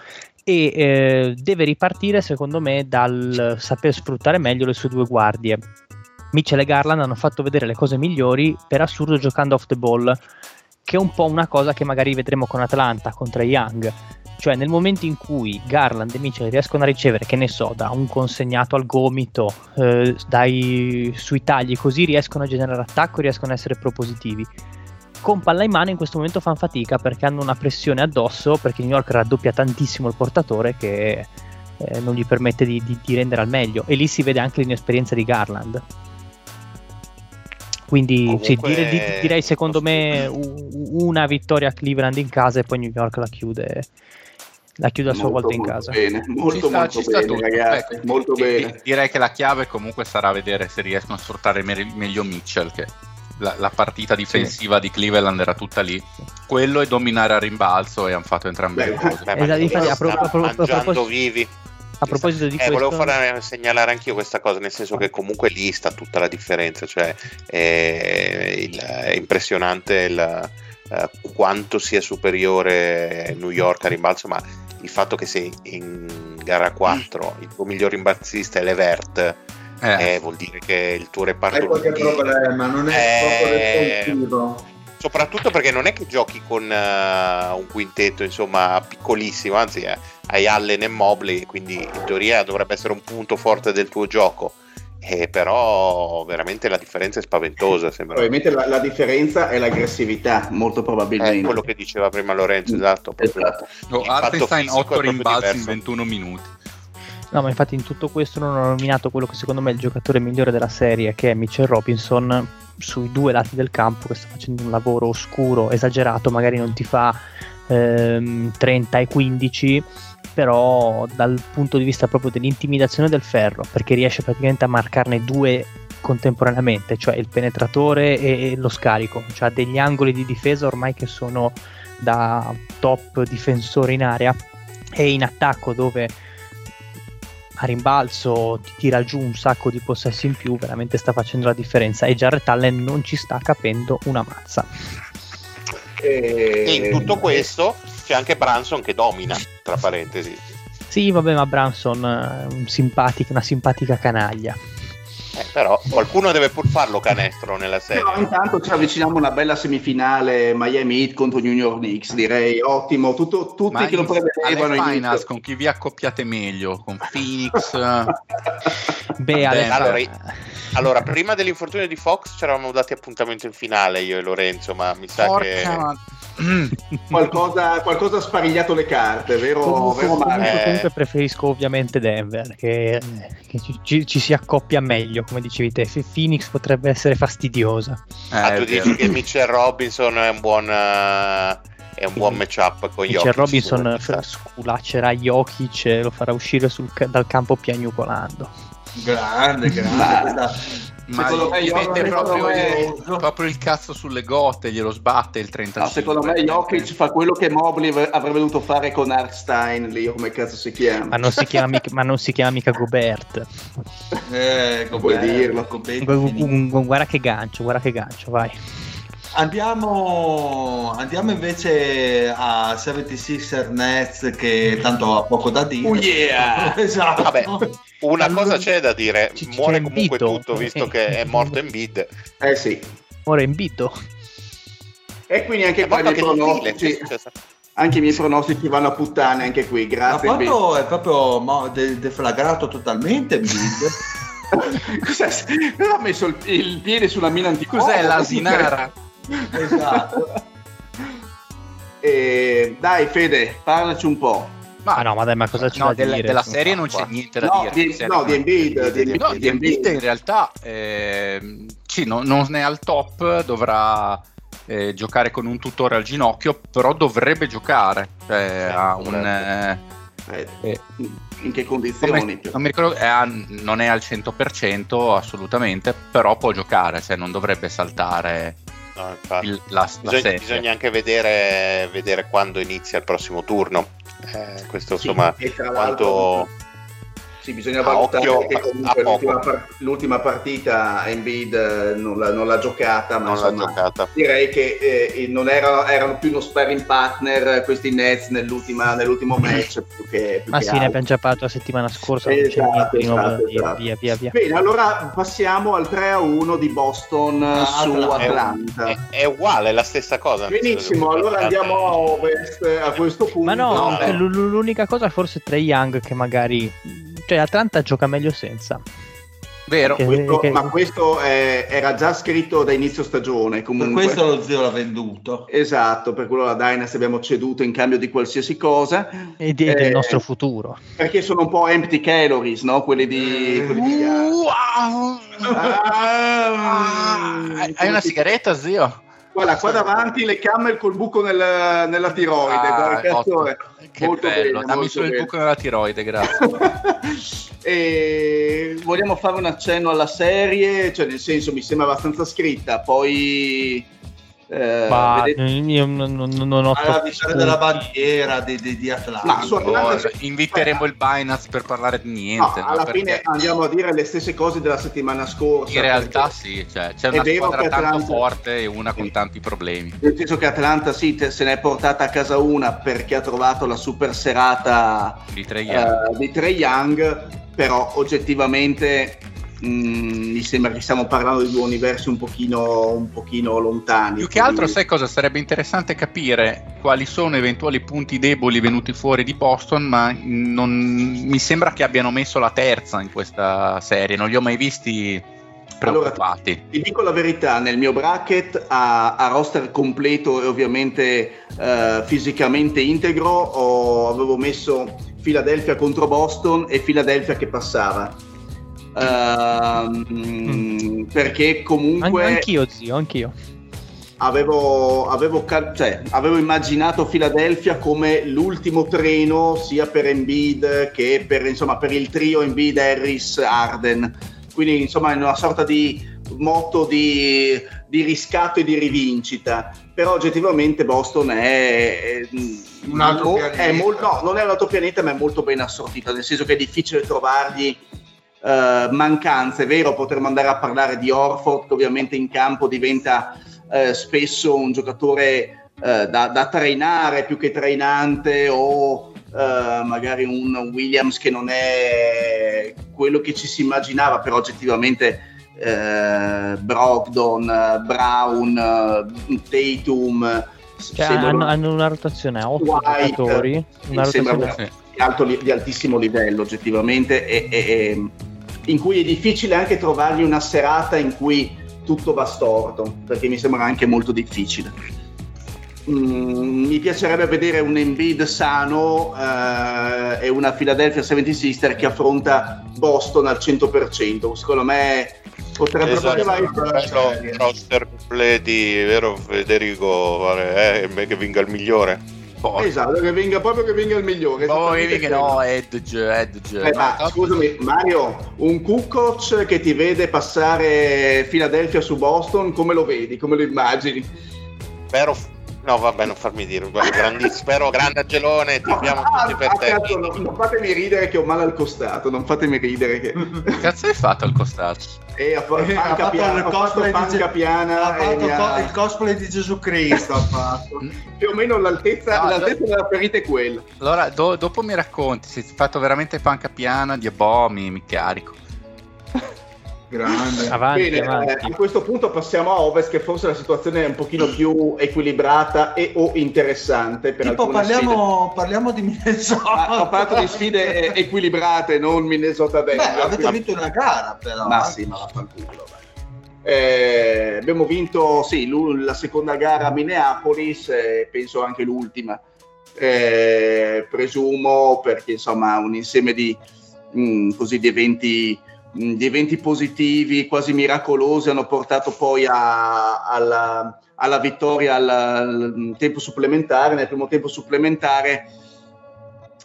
E eh, deve ripartire secondo me dal saper sfruttare meglio le sue due guardie. Mitchell e Garland hanno fatto vedere le cose migliori per assurdo giocando off the ball, che è un po' una cosa che magari vedremo con Atlanta contro Young. Cioè nel momento in cui Garland e Mitchell riescono a ricevere, che ne so, da un consegnato al gomito, eh, dai, sui tagli, così riescono a generare attacco, riescono a essere propositivi. Con palla in mano in questo momento fanno fatica perché hanno una pressione addosso perché New York raddoppia tantissimo il portatore che eh, non gli permette di, di, di, rendere al meglio. E lì si vede anche l'inesperienza di Garland quindi Comunque, sì, dire, direi secondo me una vittoria a Cleveland in casa e poi New York la chiude la chiude a sua molto, volta in casa bene, molto, ci sta, molto ci sta bene, tutto. ragazzi, Beh, molto bene. direi che la chiave comunque sarà vedere se riescono a sfruttare meglio Mitchell che la, la partita difensiva sì. di Cleveland era tutta lì. Quello e dominare a rimbalzo e hanno fatto entrambe le cose. Beh, esatto, infatti, a, pro- a, pro- mangiando vivi. A proposito di eh, questo... volevo fare, segnalare anch'io questa cosa, nel senso che comunque lì sta tutta la differenza, cioè è, il, è impressionante il, uh, quanto sia superiore New York a rimbalzo, ma il fatto che se in gara 4 il tuo miglior rimbalzista è Levert eh. Eh, vuol dire che il tuo reparto Hai qualche problema, non è eh, soprattutto perché non è che giochi con uh, un quintetto insomma piccolissimo anzi eh, hai Allen e Mobley quindi in teoria dovrebbe essere un punto forte del tuo gioco. Eh, però veramente la differenza è spaventosa sembra. probabilmente la, la differenza è l'aggressività molto probabilmente. È quello che diceva prima Lorenzo esatto, esatto. No, Artenstein 8 rimbalzi in 21 minuti No, ma infatti in tutto questo non ho nominato quello che secondo me è il giocatore migliore della serie, che è Mitchell Robinson, sui due lati del campo, che sta facendo un lavoro oscuro, esagerato, magari non ti fa ehm, 30 e 15, però dal punto di vista proprio dell'intimidazione del ferro, perché riesce praticamente a marcarne due contemporaneamente, cioè il penetratore e lo scarico, cioè degli angoli di difesa ormai che sono da top difensore in area e in attacco dove a rimbalzo ti tira giù un sacco di possessi in più, veramente sta facendo la differenza e Jarrett Allen non ci sta capendo una mazza. E, e in tutto questo c'è anche Branson che domina, tra parentesi. Sì, vabbè, ma Branson è un simpatico, una simpatica canaglia. Eh, però qualcuno deve pur farlo canestro nella serie. No, intanto ci avviciniamo a una bella semifinale Miami Heat contro New York Knicks, direi ottimo. Tutto, tutti Ma che lo prevedevano. In finals, con chi vi accoppiate meglio? Con [LAUGHS] Phoenix? Beh, allora, allora, prima dell'infortunio di Fox ci eravamo dati appuntamento in finale io e Lorenzo, ma mi sa Porca che... [CLEARS THROAT] qualcosa, qualcosa ha sparigliato le carte, vero? Comunque, vero comunque, comunque preferisco ovviamente Denver, che, che ci, ci, si accoppia meglio, come dicevi te. Phoenix potrebbe essere fastidiosa. Eh, ah, tu dici che Mitchell Robinson è un buon... Uh è un buon matchup con Jokic. Robinson sculaccerà Jokic lo farà uscire sul, dal campo piagnucolando. Grande, [LAUGHS] grande. Ma secondo me, gli mette proprio, me... proprio, il cazzo sulle gote, glielo sbatte il 35. No, secondo me Jokic fa quello che Mobley avrebbe dovuto fare con Arstein lì, come cazzo si chiama. Ma non si chiama mica, ma non si chiama mica Gobert. Eh, Gobert, puoi dirlo. Gobert, guarda che gancio, guarda che gancio, vai. Andiamo, andiamo invece a 76er Nets che tanto ha poco da dire. Oh yeah! [LAUGHS] esatto. Vabbè, una Allora, cosa c'è da dire, c'è muore comunque Embiid. tutto visto Eh, che è morto Embiid. Eh sì. Ora invito. E quindi anche qua i morto miei anche Lille, pronostici, che è successo? anche i miei pronostici vanno a puttane anche qui, Ma grazie. quando è proprio mo- de- deflagrato totalmente. [LAUGHS] Cos'è? Cosa ha messo il, il piede sulla mina antiquata? Cos'è l'asinara? [LAUGHS] esatto. Eh, dai Fede, parlaci un po'. Ma Ah, no, ma dai, ma cosa c'è no, da della, dire? della serie non c'è niente da No, dire. di, no, di Embiid, No, di Embiid in realtà ehm, sì, no- non è al top, dovrà eh, giocare con un tutore al ginocchio, però dovrebbe giocare. Cioè, Sì, ha un, eh, Eh, eh, in che come- condizioni? non mi ricordo, è a- non è al 100% assolutamente, però può giocare, cioè non dovrebbe saltare No, infatti. il- la, la Bisogna, anche vedere, vedere quando inizia il prossimo turno. Eh, questo Sì, insomma, quanto Sì, bisogna A valutare occhio, che comunque l'ultima, par- l'ultima partita Embiid eh, non, l'ha, non l'ha giocata, ma non l'ha insomma, giocata. direi che eh, non erano, erano più uno sparring partner eh, questi Nets nell'ultima- nell'ultimo match più che, più Ma che sì, ne altro. abbiamo già parlato la settimana scorsa. Esatto, nuovo esatto, esatto. Via, via, via. Bene, allora passiamo al 3 a 1 di Boston eh, Ah, su Atlanta. È, Atlanta. è- è uguale, è la stessa cosa. Benissimo, allora andiamo a ovest a questo punto. Ma no, No, l'unica cosa forse Trey Young che magari... Cioè Atlanta gioca meglio senza. Vero? Che- Questo- che- ma questo eh, era già scritto da inizio stagione Per comunque. questo lo zio l'ha venduto. Esatto, per quello la Dynasty abbiamo ceduto in cambio di qualsiasi cosa, E di- Eh, del nostro futuro. perché sono un po' empty calories, no? Quelli di... quelli di Wow! Ah, hai una sigaretta, zio? Guarda, qua davanti le camel col buco nel- nella tiroide. Ah, guarda. Che Molto bello, bene, dammi solo il buco nella tiroide, grazie. [LAUGHS] E vogliamo fare un accenno alla serie, cioè nel senso mi sembra abbastanza scritta, poi eh, Ma vedete- io non, non- non ho Alla troppi difesa della bandiera di, di, di Atlanta. Su Atlanta- inviteremo il Binance per parlare di niente. no? alla Perché fine andiamo a dire le stesse cose della settimana scorsa. in realtà sì, cioè, c'è È una squadra tanto Atlanta- forte e una con tanti problemi. Nel senso che Atlanta sì, te- se ne è portata a casa una perché ha trovato la super serata Di Trae Young. eh, di Trey Young, però oggettivamente mh, mi sembra che stiamo parlando di due universi un pochino, un pochino lontani. Più che altro, sai cosa? Sarebbe interessante capire quali sono eventuali punti deboli venuti fuori di Boston, ma non mi sembra che abbiano messo la terza in questa serie, non li ho mai visti preoccupati. Ti dico la verità, nel mio bracket a, a roster completo e ovviamente eh, fisicamente integro ho- avevo messo Philadelphia contro Boston e Philadelphia che passava. Ehm, Perché An- comunque anch'io, zio, anch'io. avevo, avevo, cioè, avevo immaginato Philadelphia come l'ultimo treno sia per Embiid che per, insomma, per il trio Embiid, Harris, Arden. Quindi insomma in una sorta di motto di, di riscatto e di rivincita. Però oggettivamente Boston è, è, Un altro mo- pianeta. è mol- no, non è un altro pianeta, ma è molto ben assortita, nel senso che è difficile trovargli eh, mancanze. È vero, potremmo andare a parlare di Orford, che ovviamente in campo diventa eh, spesso un giocatore eh, da, da trainare più che trainante o eh, magari un Williams che non è quello che ci si immaginava, però oggettivamente eh, Brogdon, Brown, Tatum Cioè, sembrano hanno, hanno una rotazione a 8 White, giocatori. Una sembra rotazione Sì. di, alto di altissimo livello oggettivamente e- e in cui è difficile anche trovargli una serata in cui tutto va storto perché mi sembra anche molto difficile Mm, mi piacerebbe vedere un Embiid sano eh, e una Philadelphia 76er che affronta Boston al 100% secondo me potrebbe Esatto, essere serie. roster completi, vero Federico? Eh, che vinga il migliore. Poi, esatto che venga proprio che venga il migliore esattamente che no, Edge, Edge. Eh, ma No, scusami, Mario, un Kukoc che ti vede passare Philadelphia su Boston, come lo vedi? Come lo immagini? Vero, No, vabbè, non farmi dire. Grandissimo. Spero grande Angelone, ti abbiamo Ah, tutti per ah, te. cazzo, non, non fatemi ridere che ho male al costato, non fatemi ridere che... Che [LAUGHS] cazzo hai fatto al costato? E ha fatto Eh, ha fatto piana, il ho fatto cosplay di panca Ge- piana ha fatto mi ha- co- il cosplay di Gesù Cristo ha fatto. più o meno l'altezza, No, l'altezza della ferita è quella. Allora, do- dopo mi racconti, se hai fatto veramente panca piana, di boh, mi, mi carico. [LAUGHS] Grande. Avanti, Bene, avanti. eh, a questo punto passiamo a Ovest, che forse la situazione è un pochino più equilibrata e o interessante. Per Tipo parliamo, parliamo di Minnesota. Ah, ho parlato di sfide eh, [LAUGHS] equilibrate, non Minnesota Beh, Denver. avete vinto una gara però. Ma eh. sì, ma la fanculo. vai. Eh, abbiamo vinto sì, la seconda gara a Minneapolis e penso anche l'ultima. Eh, presumo perché insomma un insieme di, mh, così, di eventi mh, di eventi positivi quasi miracolosi hanno portato poi a- alla, alla vittoria al, al tempo supplementare. Nel primo tempo supplementare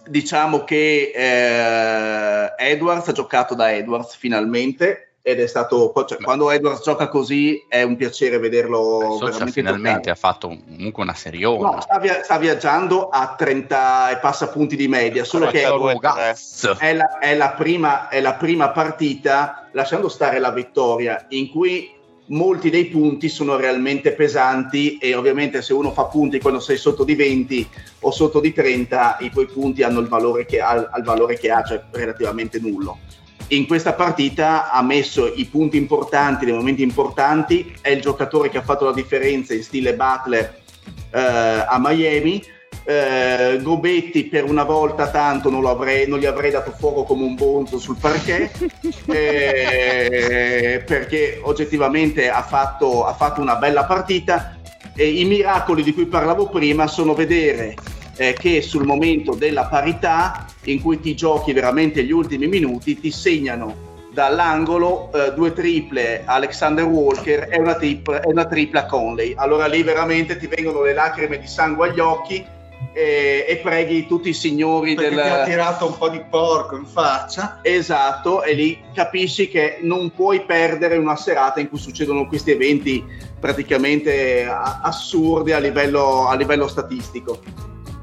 diciamo che eh, Edwards ha giocato da Edwards finalmente ed è stato cioè, quando Edwards gioca così è un piacere vederlo Socia veramente finalmente giocare. ha fatto comunque una seriona. No, sta, via- sta viaggiando a 30 e passa punti di media solo che Ragazzo. è la, è la prima, è la prima partita, lasciando stare la vittoria, in cui molti dei punti sono realmente pesanti e ovviamente se uno fa punti quando sei sotto di 20 o sotto di 30, i tuoi punti hanno il valore che ha, il valore che ha cioè relativamente nullo. In questa partita ha messo i punti importanti nei momenti importanti, è il giocatore che ha fatto la differenza in stile Butler eh, a Miami. Eh, Gobetti per una volta tanto non, lo avrei, non gli avrei dato fuoco come un bonzo sul parquet [LAUGHS] eh, perché oggettivamente ha fatto, ha fatto una bella partita. E i miracoli di cui parlavo prima sono vedere eh, che sul momento della parità in cui ti giochi veramente gli ultimi minuti ti segnano dall'angolo eh, due triple Alexander Walker e una, tripla, e una tripla Conley allora lì veramente ti vengono le lacrime di sangue agli occhi e, e preghi tutti i signori Perché del ti ha tirato un po' di porco in faccia. Esatto, e lì capisci che non puoi perdere una serata in cui succedono questi eventi praticamente assurdi a livello, a livello statistico.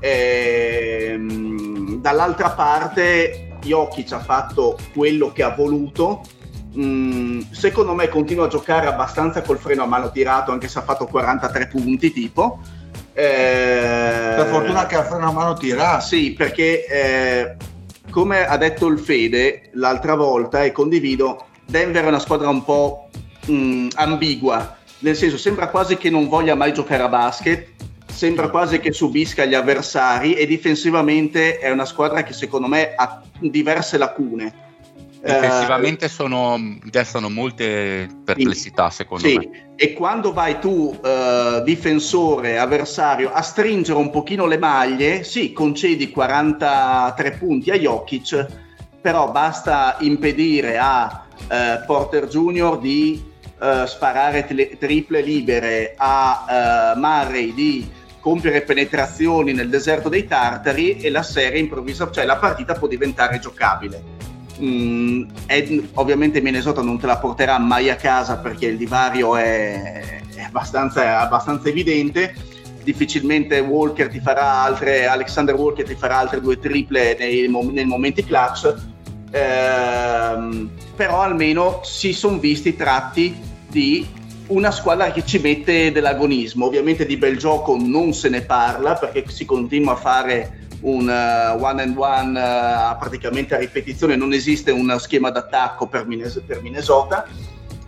Ehm, dall'altra parte, Jokic ha fatto quello che ha voluto. Mm, secondo me continua a giocare abbastanza col freno a mano tirato, anche se ha fatto 43 punti, tipo. Eh, Per fortuna che ha freno a mano tirato. sì, perché eh, come ha detto il Fede l'altra volta e condivido, Denver è una squadra un po' mh, ambigua, nel senso sembra quasi che non voglia mai giocare a basket, sembra quasi che subisca gli avversari e difensivamente è una squadra che secondo me ha diverse lacune. Difensivamente sono, destano molte perplessità, secondo Sì, me. e quando vai tu, eh, difensore, avversario, a stringere un pochino le maglie, sì, concedi 43 punti a Jokic, però basta impedire a eh, Porter Junior di eh, sparare tele- triple libere, a eh, Murray di compiere penetrazioni nel deserto dei tartari e la serie improvvisa, cioè la partita può diventare giocabile. Mm, Ed- ovviamente Minnesota non te la porterà mai a casa perché il divario è, è abbastanza, è abbastanza evidente. Difficilmente Walker ti farà altre, Alexander Walker ti farà altre due triple nei, nei momenti clutch. Ehm, però almeno si sono visti tratti di una squadra che ci mette dell'agonismo. Ovviamente di bel gioco non se ne parla perché si continua a fare un uh, one and one uh, praticamente a ripetizione, non esiste un schema d'attacco per, Minnes- per Minnesota.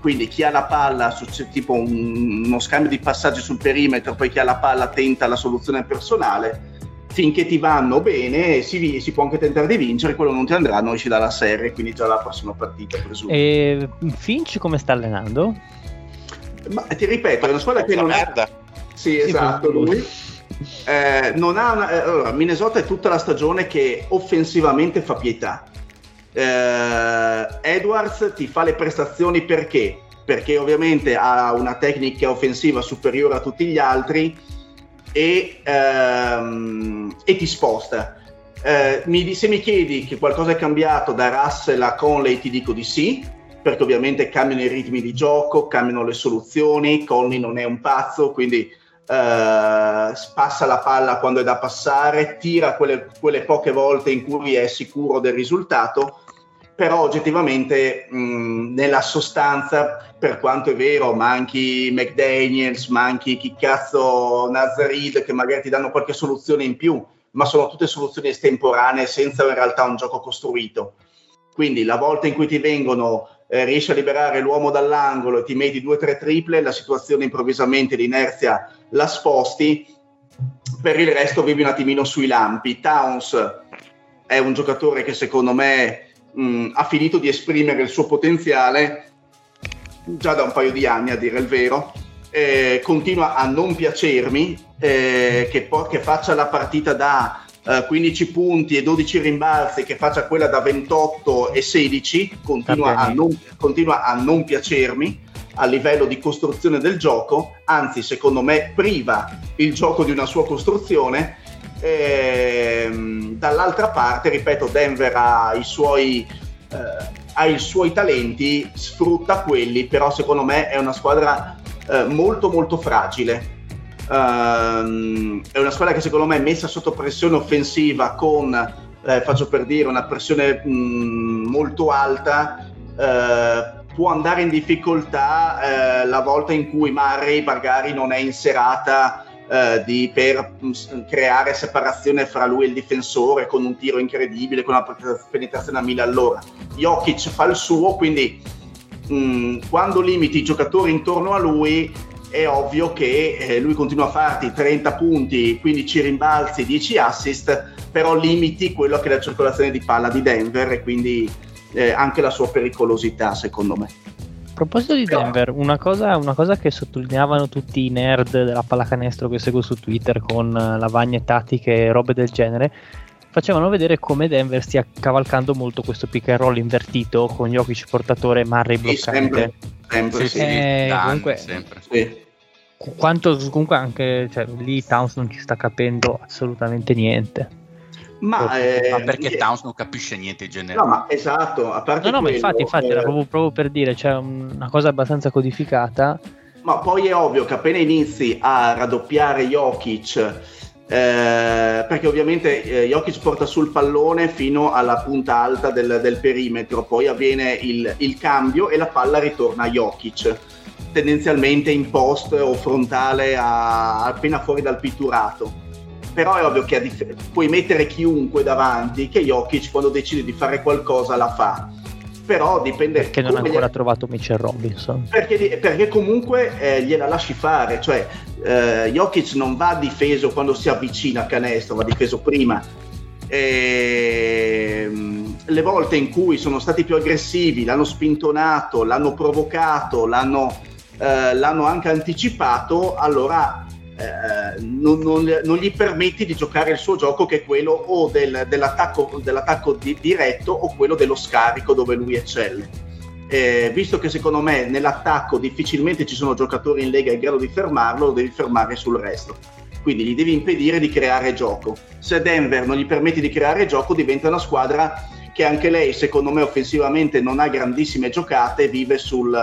Quindi chi ha la palla, tipo un- uno scambio di passaggi sul perimetro, poi chi ha la palla tenta la soluzione personale. Finché ti vanno bene, si, si può anche tentare di vincere, quello non ti andrà, non esci dalla serie, quindi già la prossima partita, presumo. E Finch come sta allenando? Ma ti ripeto, è una squadra che non merda. Sì, esatto, lui. Eh, non ha una- allora, Minnesota è tutta la stagione che offensivamente fa pietà. Eh, Edwards ti fa le prestazioni perché? Perché ovviamente ha una tecnica offensiva superiore a tutti gli altri e, ehm, e ti sposta. Eh, mi- se mi chiedi che qualcosa è cambiato da Russell a Conley, ti dico di sì, perché ovviamente cambiano i ritmi di gioco, cambiano le soluzioni. Conley non è un pazzo, quindi eh, passa la palla quando è da passare, tira quelle, quelle poche volte in cui è sicuro del risultato, però oggettivamente mh, nella sostanza, per quanto è vero, manchi McDaniels, manchi chi cazzo Nazarid che magari ti danno qualche soluzione in più, ma sono tutte soluzioni estemporanee senza in realtà un gioco costruito. Quindi la volta in cui ti vengono, eh, riesci a liberare l'uomo dall'angolo e ti metti due o tre triple, la situazione improvvisamente, l'inerzia la sposti, per il resto vivi un attimino sui lampi. Towns è un giocatore che secondo me mh, ha finito di esprimere il suo potenziale già da un paio di anni, a dire il vero. Eh, continua a non piacermi eh, che, po- che, faccia la partita da eh, 15 punti e 12 rimbalzi, che faccia quella da 28 e 16, continua a non, continua a non piacermi a livello di costruzione del gioco, anzi secondo me priva il gioco di una sua costruzione Ehm, dall'altra parte, ripeto, Denver ha i suoi, eh, ha i suoi talenti, sfrutta quelli, però secondo me è una squadra eh, molto molto fragile. Um, è una squadra che secondo me è messa sotto pressione offensiva con, eh, faccio per dire, una pressione mh, molto alta, eh, può andare in difficoltà eh, la volta in cui Murray magari non è in serata eh, di, per mh, creare separazione fra lui e il difensore con un tiro incredibile, con una penetrazione a mille all'ora. Jokic fa il suo, quindi quando limiti i giocatori intorno a lui è ovvio che eh, lui continua a farti 30 punti, 15 rimbalzi, 10 assist, però limiti quello che è la circolazione di palla di Denver e quindi eh, anche la sua pericolosità secondo me. A proposito di Denver, una cosa, una cosa, che sottolineavano tutti i nerd della pallacanestro che seguo su Twitter con eh, lavagne tattiche e robe del genere, facevano vedere come Denver stia cavalcando molto questo pick and roll invertito con Jokic portatore Murray bloccante. Sì, sempre, sempre, sì. Eh, Dan, comunque, sempre. Sì. Quanto comunque anche cioè, lì Towns non ci sta capendo assolutamente niente. Ma, eh, ma, perché Towns non capisce niente in generale. No, ma esatto, a parte No, no, quello, ma infatti, infatti eh, era proprio, proprio, per dire, c'è una cosa abbastanza codificata. Ma poi è ovvio che appena inizi a raddoppiare Jokic, eh, perché ovviamente eh, Jokic porta sul pallone fino alla punta alta del, del perimetro, poi avviene il, il, cambio e la palla ritorna a Jokic, tendenzialmente in post o frontale a, appena fuori dal pitturato. Però è ovvio che dif- puoi mettere chiunque davanti che Jokic quando decide di fare qualcosa la fa. Però dipende perché non ha ancora gli... trovato Mitchell Robinson. Perché, perché comunque eh, gliela lasci fare. Cioè eh, Jokic non va difeso quando si avvicina a canestro va difeso prima. Ehm, le volte in cui sono stati più aggressivi l'hanno spintonato l'hanno provocato l'hanno, eh, l'hanno anche anticipato allora eh, non, non, non, gli permetti di giocare il suo gioco che è quello o del, dell'attacco, dell'attacco di, diretto o quello dello scarico dove lui eccelle. Eh, visto che secondo me nell'attacco difficilmente ci sono giocatori in lega in grado di fermarlo, lo devi fermare sul resto. Quindi gli devi impedire di creare gioco. Se Denver non gli permetti di creare gioco, diventa una squadra che anche lei, secondo me, offensivamente non ha grandissime giocate, vive sul,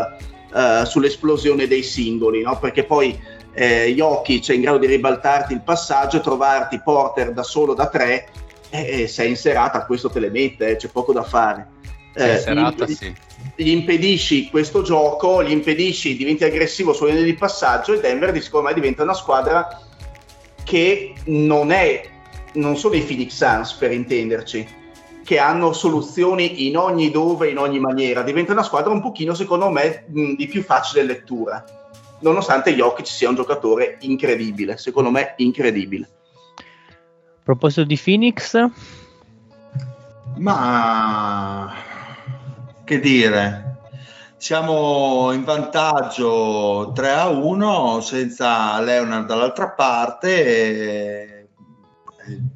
uh, sull'esplosione dei singoli, no? perché poi eh, Jokic è in grado di ribaltarti il passaggio e trovarti Porter da solo da tre e eh, sei in serata questo te le mette, eh, c'è poco da fare. Eh, serata, gli, sì. gli, impedisci questo gioco, gli impedisci, diventi aggressivo sulle linee di passaggio e Denver secondo me diventa una squadra che non è, non sono i Phoenix Suns per intenderci, che hanno soluzioni in ogni dove, in ogni maniera, diventa una squadra un pochino secondo me mh, di più facile lettura nonostante Jokic sia un giocatore incredibile, secondo me incredibile. A proposito di Phoenix, ma che dire, siamo in vantaggio 3 a 1 senza Leonard dall'altra parte.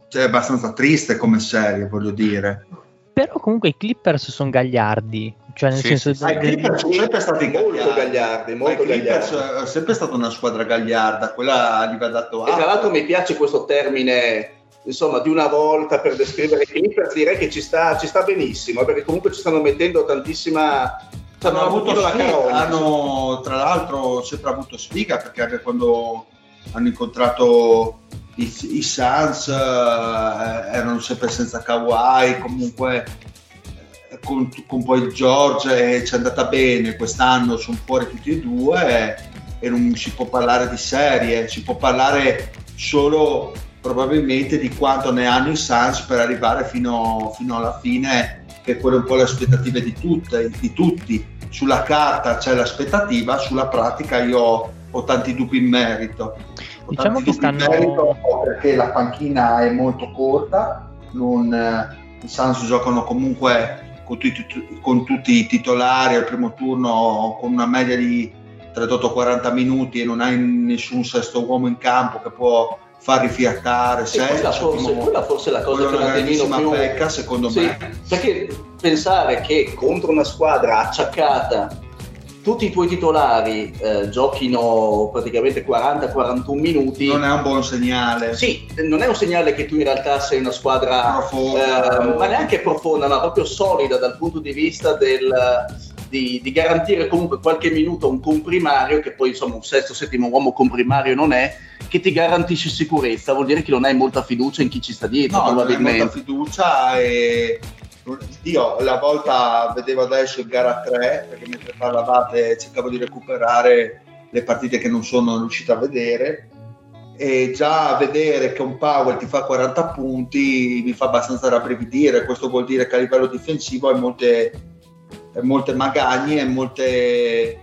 Cioè, è abbastanza triste come serie, voglio dire. Però comunque i Clippers sono gagliardi. Cioè, nel sì, senso sì, sì. I Clippers sono sempre stati molto gagliardi. Molto gagliardi. è sempre stata una squadra gagliarda, quella gli va dato E tra l'altro mi piace questo termine, insomma, di una volta per descrivere i Clippers, direi che ci sta, ci sta benissimo, perché comunque ci stanno mettendo tantissima... Hanno, avuto sfiga, hanno tra l'altro sempre avuto sfiga perché anche quando hanno incontrato i, i Suns, eh, erano sempre senza Kawhi, comunque eh, con, con poi George eh, ci è andata bene, quest'anno sono fuori tutti e due e non si può parlare di serie, si può parlare solo probabilmente di quanto ne hanno i Suns per arrivare fino, fino alla fine, che quelle un po' le aspettative di, tutte, di tutti. Sulla carta c'è l'aspettativa, sulla pratica io ho tanti dubbi in merito. Diciamo tanti che stanno- perché la panchina è molto corta, non, eh, i Suns giocano comunque con tutti, con tutti i titolari al primo turno con una media di 38-40 minuti e non hai nessun sesto uomo in campo che può far rifiatare sei, quella forse, quella forse è la cosa che grandissima più... pecca secondo Sì, me. perché pensare che contro una squadra acciaccata tutti i tuoi titolari eh, giochino praticamente 40-41 minuti, non è un buon segnale. Sì, non è un segnale che tu in realtà sei una squadra profonda. eh, ma neanche profonda, ma proprio solida dal punto di vista del, di, di garantire comunque qualche minuto a un comprimario, che poi insomma un sesto, settimo uomo comprimario non è, che ti garantisce sicurezza, vuol dire che non hai molta fiducia in chi ci sta dietro, no, non hai molta probabilmente. fiducia e io la volta vedevo adesso il gara 3 perché mentre parlavate cercavo di recuperare le partite che non sono riuscito a vedere. E già vedere che un Powell ti fa 40 punti mi fa abbastanza rabbrividire. Questo vuol dire che a livello difensivo hai molte, hai molte magagne e molte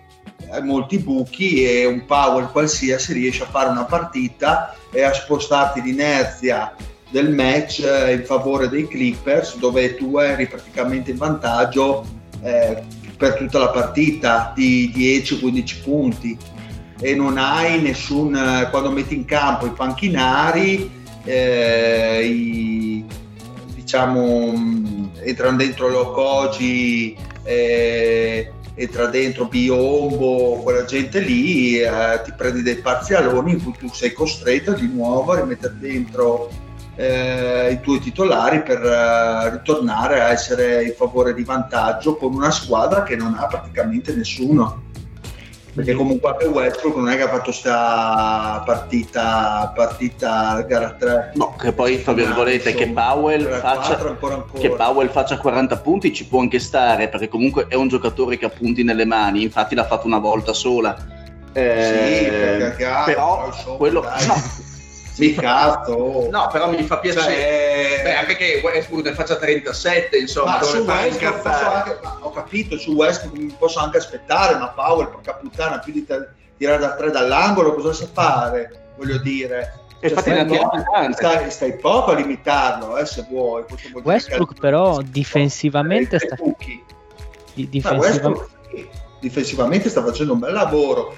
hai molti buchi e un Powell qualsiasi riesce a fare una partita e a spostarti l'inerzia del match eh, in favore dei Clippers dove tu eri praticamente in vantaggio eh, per tutta la partita di 10-15 punti. E non hai nessun eh, quando metti in campo i panchinari eh, i, diciamo mh, entrano dentro Lokoji eh, entra dentro Biombo quella gente lì eh, ti prendi dei parzialoni in cui tu sei costretto di nuovo a rimettere dentro eh, i tuoi titolari per eh, ritornare a essere in favore di vantaggio con una squadra che non ha praticamente nessuno perché comunque anche Westbrook non è che ha fatto sta partita partita gara 3 No, che poi fra virgolette che Powell, faccia, ancora ancora. che Powell faccia 40 punti ci può anche stare perché comunque è un giocatore che ha punti nelle mani, infatti l'ha fatto una volta sola. Eh, Sì, perché altro, però insomma, quello no, Sì, cazzo. no, però mi fa piacere. Cioè, Beh, anche che Westbrook ne faccia 37, insomma, ma su Westbrook anche, ma ho capito, su Westbrook mi posso anche aspettare, ma Powell, porca puttana, più di te- tirare da tre dall'angolo, cosa sa fare? Voglio dire. E infatti stai, tante. stai, stai poco a limitarlo, eh, se vuoi. Westbrook però difensivamente sta, di- difensivamente sta facendo un bel lavoro,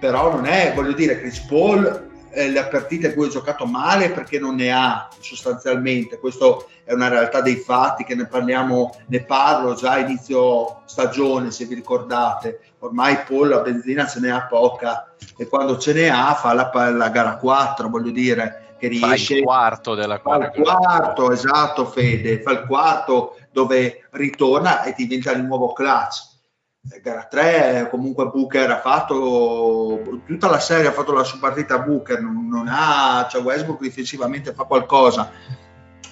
però non è, voglio dire, Chris Paul eh, le partite in cui ha giocato male perché non ne ha sostanzialmente, questo è una realtà dei fatti che ne parliamo, ne parlo già a inizio stagione se vi ricordate, ormai Paul la benzina ce ne ha poca e quando ce ne ha fa la, la gara 4, voglio dire, che Fa riesce il quarto della fa il quarto, esatto Fede, fa il quarto dove ritorna e diventa il nuovo clutch. Gara 3 comunque Booker ha fatto tutta la serie, ha fatto la sua partita Booker, non, non ha, cioè Westbrook difensivamente fa qualcosa,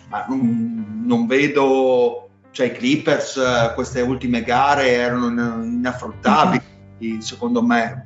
ma non, non vedo, cioè i Clippers queste ultime gare erano in- inaffrontabili secondo me.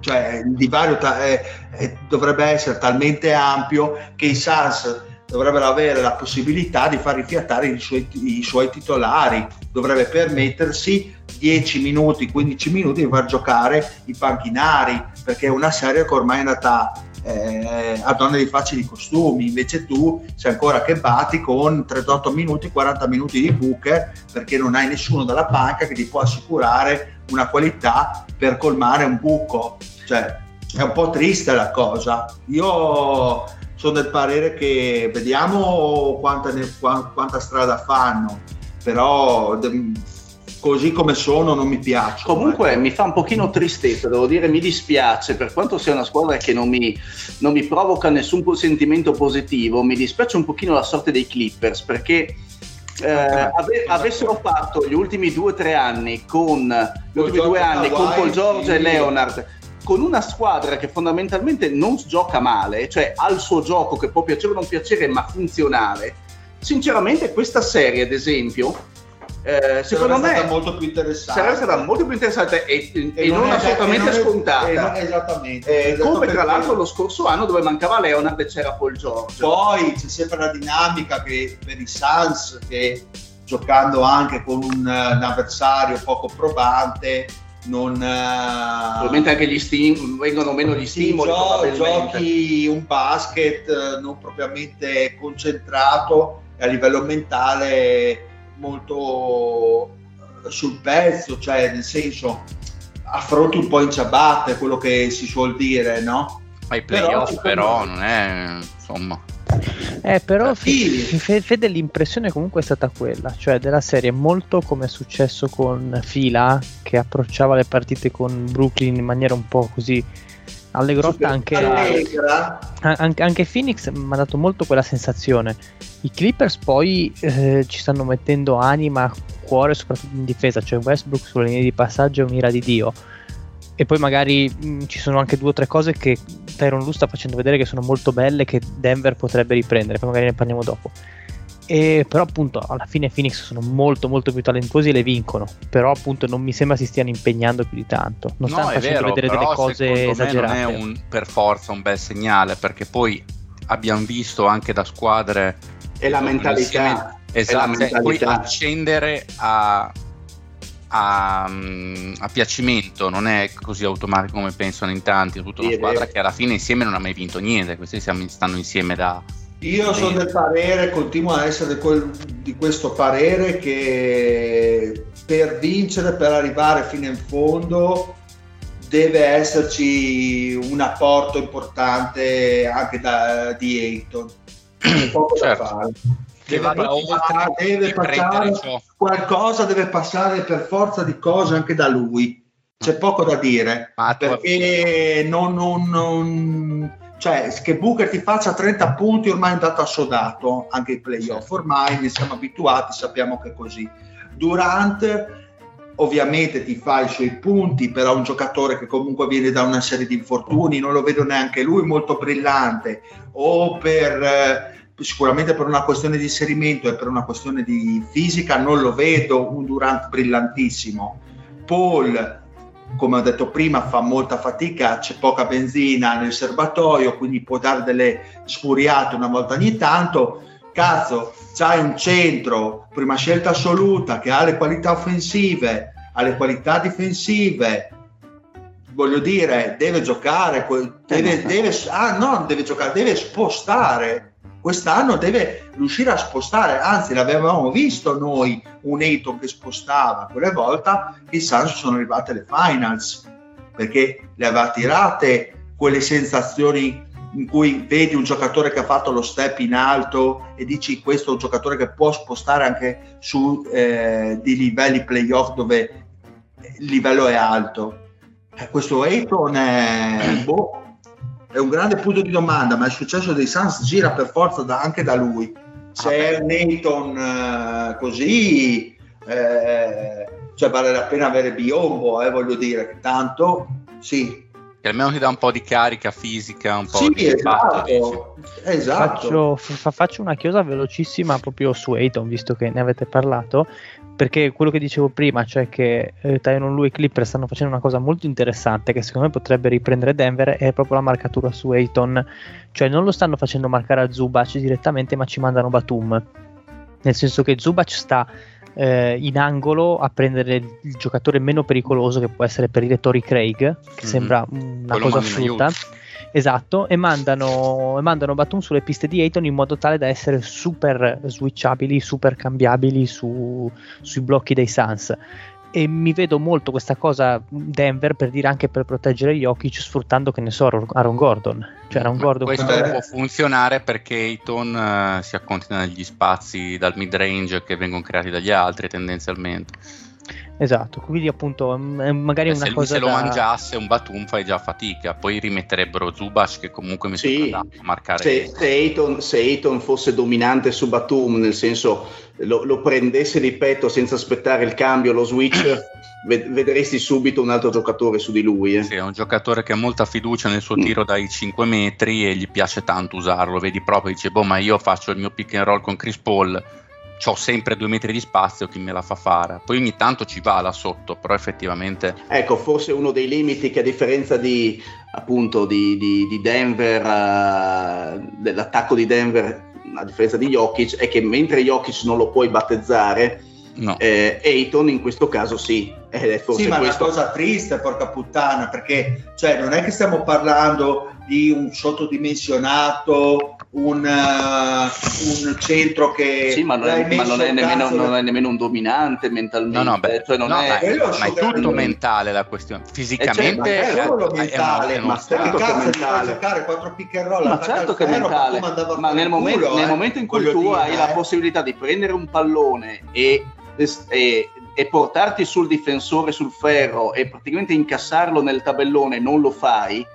Cioè il divario ta- è- è- dovrebbe essere talmente ampio che i Suns dovrebbero avere la possibilità di far rifiatare i suoi, i suoi titolari, dovrebbe permettersi 10 minuti, 15 minuti di far giocare i panchinari, perché è una serie che ormai è andata eh, a donne di facili costumi, invece tu sei ancora che batti con 38 minuti, 40 minuti di Booker, perché non hai nessuno dalla panca che ti può assicurare una qualità per colmare un buco. Cioè, è un po' triste la cosa. Io sono del parere che vediamo quanta, ne- qua- quanta strada fanno, però de- così come sono non mi piacciono. Comunque ecco. mi fa un pochino tristezza, devo dire, mi dispiace, per quanto sia una squadra che non mi, non mi provoca nessun sentimento positivo, mi dispiace un pochino la sorte dei Clippers, perché eh, ave- avessero fatto gli ultimi due o tre anni con, gli ultimi George due anni con Paul George e. Leonard con una squadra che fondamentalmente non gioca male, cioè ha il suo gioco che può piacere o non piacere, ma funzionale, sinceramente questa serie, ad esempio, eh, secondo me molto più interessante. sarebbe stata molto più interessante e, e, E non, è- assolutamente e non è- scontata. non- esattamente. Eh, Esatto come tra l'altro lo scorso anno dove mancava Leonard e c'era Paul George. Poi c'è sempre la dinamica che per i Suns che giocando anche con un, eh, un avversario poco probante non eh, Probabilmente anche gli stim- vengono meno gli stimoli. gio- giochi un basket eh, non propriamente concentrato e a livello mentale molto eh, sul pezzo, cioè nel senso affronti un po' in ciabatte, quello che si suol dire, no? ai Però, playoff però, me- non è insomma Eh, però Fe- Fede l'impressione comunque è stata quella, cioè della serie molto come è successo con Fila che approcciava le partite con Brooklyn in maniera un po' così allegrotta anche, Allegra, anche, anche Phoenix mi ha dato molto quella sensazione. I Clippers poi eh, ci stanno mettendo anima, cuore, soprattutto in difesa, cioè Westbrook sulle linee di passaggio è un'ira di Dio. E poi magari mh, ci sono anche due o tre cose che Tyron Lu sta facendo vedere che sono molto belle che Denver potrebbe riprendere, poi magari ne parliamo dopo. E però appunto alla fine Phoenix sono molto molto più talentuosi e le vincono, però appunto non mi sembra si stiano impegnando più di tanto, non stanno no, è facendo vero, vedere delle cose esagerate. non è un, per forza un bel segnale perché poi abbiamo visto anche da squadre E la mentalità. insieme- esatto, è la e poi mentalità. accendere a, a, mm, a piacimento non è così automatico come pensano in tanti, è tutta una squadra che alla fine insieme non ha mai vinto niente, questi stanno insieme da... Io sono del parere, continuo a essere quel- di questo parere che per vincere, per arrivare fino in fondo, deve esserci un apporto importante anche da, di Ayton. [CLEARS THROAT] Poco da Certo. fare. Deve oltre deve passare qualcosa deve passare per forza di cose anche da lui. C'è poco da dire Ma perché non, non- non- cioè che Booker ti faccia 30 punti ormai è un dato assodato anche i playoff ormai ne siamo abituati sappiamo che è così. Durant ovviamente ti fa i suoi punti però è un giocatore che comunque viene da una serie di infortuni non lo vedo neanche lui molto brillante. O per eh, sicuramente per una questione di inserimento e per una questione di fisica non lo vedo un Durant brillantissimo Paul come ho detto prima, fa molta fatica, c'è poca benzina nel serbatoio, quindi può dare delle sfuriate una volta ogni tanto. Cazzo, c'hai un centro, prima scelta assoluta, che ha le qualità offensive, ha le qualità difensive. Voglio dire, deve giocare, que- deve, deve- ah, no, deve giocare, deve spostare. Quest'anno deve riuscire a spostare, anzi l'avevamo visto noi un Ayton che spostava quelle volte i Suns sono arrivati alle finals perché le aveva tirate quelle sensazioni in cui vedi un giocatore che ha fatto lo step in alto e dici questo è un giocatore che può spostare anche su eh, di livelli playoff dove il livello è alto. Eh, questo Ayton è, boh, è un grande punto di domanda ma il successo dei Suns gira per forza da- anche da lui. Se è un Ayton eh, così eh, cioè vale la pena avere Biombo, eh, voglio dire, tanto sì, Che almeno ti dà un po' di carica fisica, un po' sì di esatto, esatto. Faccio, fa- faccio una chiosa velocissima proprio su Ayton, visto che ne avete parlato, perché quello che dicevo prima, cioè che eh, Tyron Lu e Clipper stanno facendo una cosa molto interessante che secondo me potrebbe riprendere Denver, è proprio la marcatura su Ayton, cioè non lo stanno facendo marcare a Zubac direttamente, ma ci mandano Batum, nel senso che Zubac sta eh, in angolo a prendere il, giocatore meno pericoloso che può essere per dire Tori Craig, che Mhm. sembra una Quello cosa assurda. aiuto. Esatto, e mandano, e mandano Batum sulle piste di Ayton in modo tale da essere super switchabili, super cambiabili su- sui blocchi dei Suns. E mi vedo molto questa cosa Denver per dire anche per proteggere Jokic sfruttando che ne so Aaron Gordon. Cioè Aaron Gordon questo come- può funzionare perché Ayton eh, si accontina negli spazi dal mid range che vengono creati dagli altri tendenzialmente. Esatto, quindi appunto m- magari Eh, una se lui cosa se lo da- mangiasse un Batum fai già fatica, poi rimetterebbero Zubac che comunque mi Sì, sembra da marcare. se, se Ayton, se Ayton fosse dominante su Batum, nel senso lo, lo prendesse di petto senza aspettare il cambio, lo switch, [COUGHS] ved- vedresti subito un altro giocatore su di lui. eh. Sì, è un giocatore che ha molta fiducia nel suo Mm. tiro dai 5 metri e gli piace tanto usarlo. Vedi proprio, dice, boh, ma io faccio il mio pick and roll con Chris Paul, ho sempre due metri di spazio, chi me la fa fare? Poi ogni tanto ci va là sotto, però effettivamente... Ecco, forse uno dei limiti che a differenza di appunto di, di- di Denver, eh, dell'attacco di Denver, a differenza di Jokic, è che mentre Jokic non lo puoi battezzare, No. eh, Ayton in questo caso sì. Ed è forse Sì, ma è una questo. cosa triste, porca puttana, perché cioè, non è che stiamo parlando di un sottodimensionato, un, eh, un centro che Sì, ma non è, ma non è nemmeno, non è nemmeno un dominante mentalmente. No, no, beh, cioè non no, è- ma, ma è tutto mentale la questione. Fisicamente Eh, certo, ma è solo mentale, è ma certo cazzo mentale. giocare quattro pick and roll Ma certo che è mentale, ma nel momento, culo, nel eh. momento in cui tu dire, hai la eh. possibilità di prendere un pallone e, e- e portarti sul difensore sul ferro e praticamente incassarlo nel tabellone, non lo fai,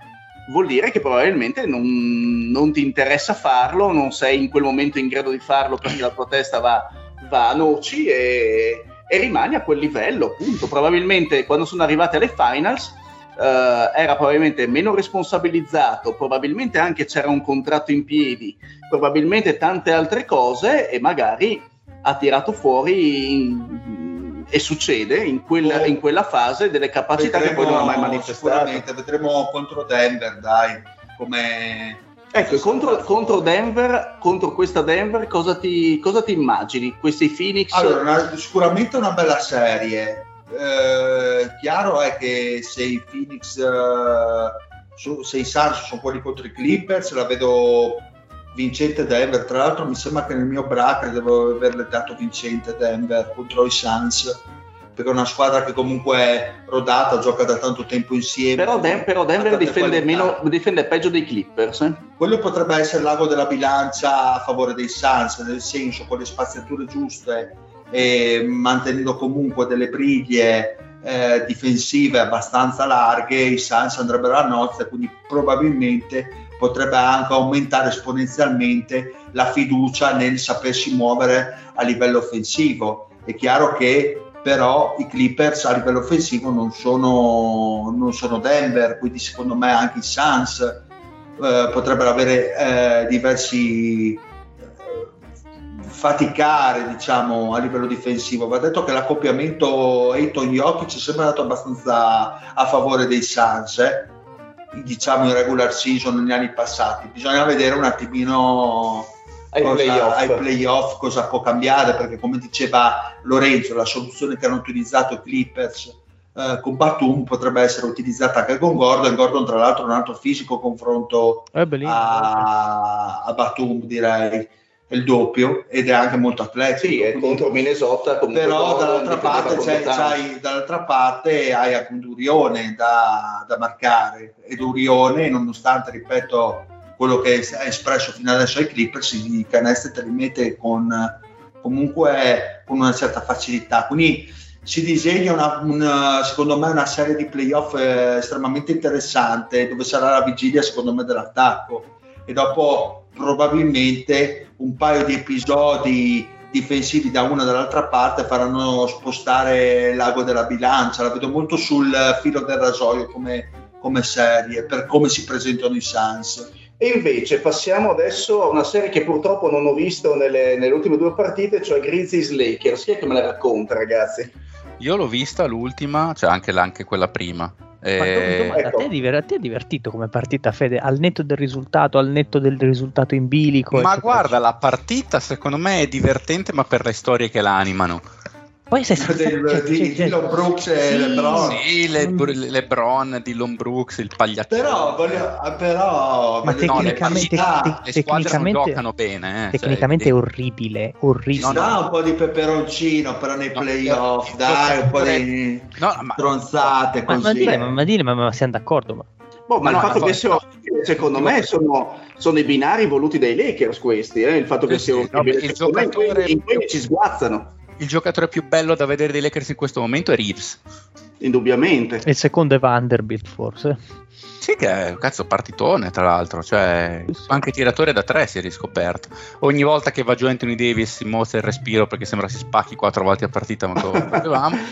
vuol dire che probabilmente non, non ti interessa farlo, non sei in quel momento in grado di farlo perché la tua testa va, va a noci e, e rimani a quel livello, appunto. Probabilmente quando sono arrivati alle finals eh, era probabilmente meno responsabilizzato, probabilmente anche c'era un contratto in piedi, probabilmente tante altre cose e magari ha tirato fuori in- e succede in quella, in quella fase delle capacità che poi non ha mai manifestato. Sicuramente vedremo contro Denver, dai, come Ecco, contro, contro Denver, contro questa Denver, cosa ti, cosa ti immagini? Questi Phoenix? Allora, una- sicuramente una bella serie. Eh, chiaro è che se i Phoenix, eh, su- se i Suns sono quelli contro i Clippers, la vedo vincente Denver. Tra l'altro, mi sembra che nel mio bracket devo averle dato vincente Denver contro i Suns. Perché è una squadra che comunque è rodata, gioca da tanto tempo insieme. però, Den- però Denver difende, meno, difende peggio dei Clippers. eh? quello potrebbe essere l'ago della bilancia a favore dei Suns, nel senso con le spaziature giuste e mantenendo comunque delle briglie eh, difensive abbastanza larghe, i Suns andrebbero a nozze, quindi probabilmente potrebbe anche aumentare esponenzialmente la fiducia nel sapersi muovere a livello offensivo. È chiaro che però i Clippers a livello offensivo non sono, non sono Denver, quindi secondo me anche i Suns eh, potrebbero avere eh, diversi eh, faticare diciamo a livello difensivo va detto che l'accoppiamento Ayton Jokic è sempre andato abbastanza a favore dei Suns eh, diciamo in regular season negli anni passati. Bisogna vedere un attimino Ai cosa- playoff. ai playoff cosa può cambiare perché come diceva Lorenzo la soluzione che hanno utilizzato i Clippers eh, con Batum potrebbe essere utilizzata anche con Gordon. Gordon tra l'altro è un altro fisico confronto a, a Batum direi il doppio ed è anche molto atletico. Sì, è contro Minnesota. comunque però dall'altra parte, c'hai, c'hai- dall'altra parte hai anche un Durione da, da marcare. E Durione nonostante ripeto quello che ha espresso fino adesso ai Clippers i canestri te li mette con comunque con una certa facilità. Quindi si disegna una, una- secondo me una serie di playoff eh, estremamente interessante dove sarà la vigilia secondo me dell'attacco. E dopo probabilmente un paio di episodi difensivi da una e dall'altra parte faranno spostare l'ago della bilancia la vedo molto sul filo del rasoio come, come serie per come si presentano i Suns E invece passiamo adesso a una serie che purtroppo non ho visto nelle, nelle ultime due partite, cioè Grizzlies Lakers. Chi è che me la racconta, ragazzi? Io l'ho vista l'ultima, cioè anche, anche quella prima. Ma Eh, domanda, ecco. a, te a te è divertito come partita, Fede? Al netto del risultato, al netto del risultato in bilico? ma guarda, la partita secondo me è divertente, ma per le storie che la animano. Poi sei Del- cioè, di cioè, Dillon Brooks e sì, LeBron. Sì, le, LeBron, Dylan Brooks, il pagliaccio. però, voglio- però Ma voglio no, dire, le tecnicamente, te- le squadre non tecnicamente, giocano bene. Eh, tecnicamente cioè, è orribile, orribile. No, no. un po' di peperoncino però nei No, playoff, il dai, un po' di No, ma, stronzate Ma, ma così. dire, ma, ma dire, ma, ma siamo d'accordo? Ma... Boh, ma, Ma il no, fatto ma che siano, secondo me sono, sono i binari voluti dai Lakers questi, eh? il fatto che Sì, siano no, il giocatore- in quelli ci sguazzano. Il giocatore più bello da vedere dei Lakers in questo momento è Reeves. Indubbiamente. E il secondo è Vanderbilt, forse. Sì, che è un cazzo partitone, tra l'altro, cioè Sì, sì. anche tiratore da tre si è riscoperto. Ogni volta che va giù Anthony Davis si mostra il respiro perché sembra si spacchi quattro volte a partita, ma lo vedevamo. [LAUGHS]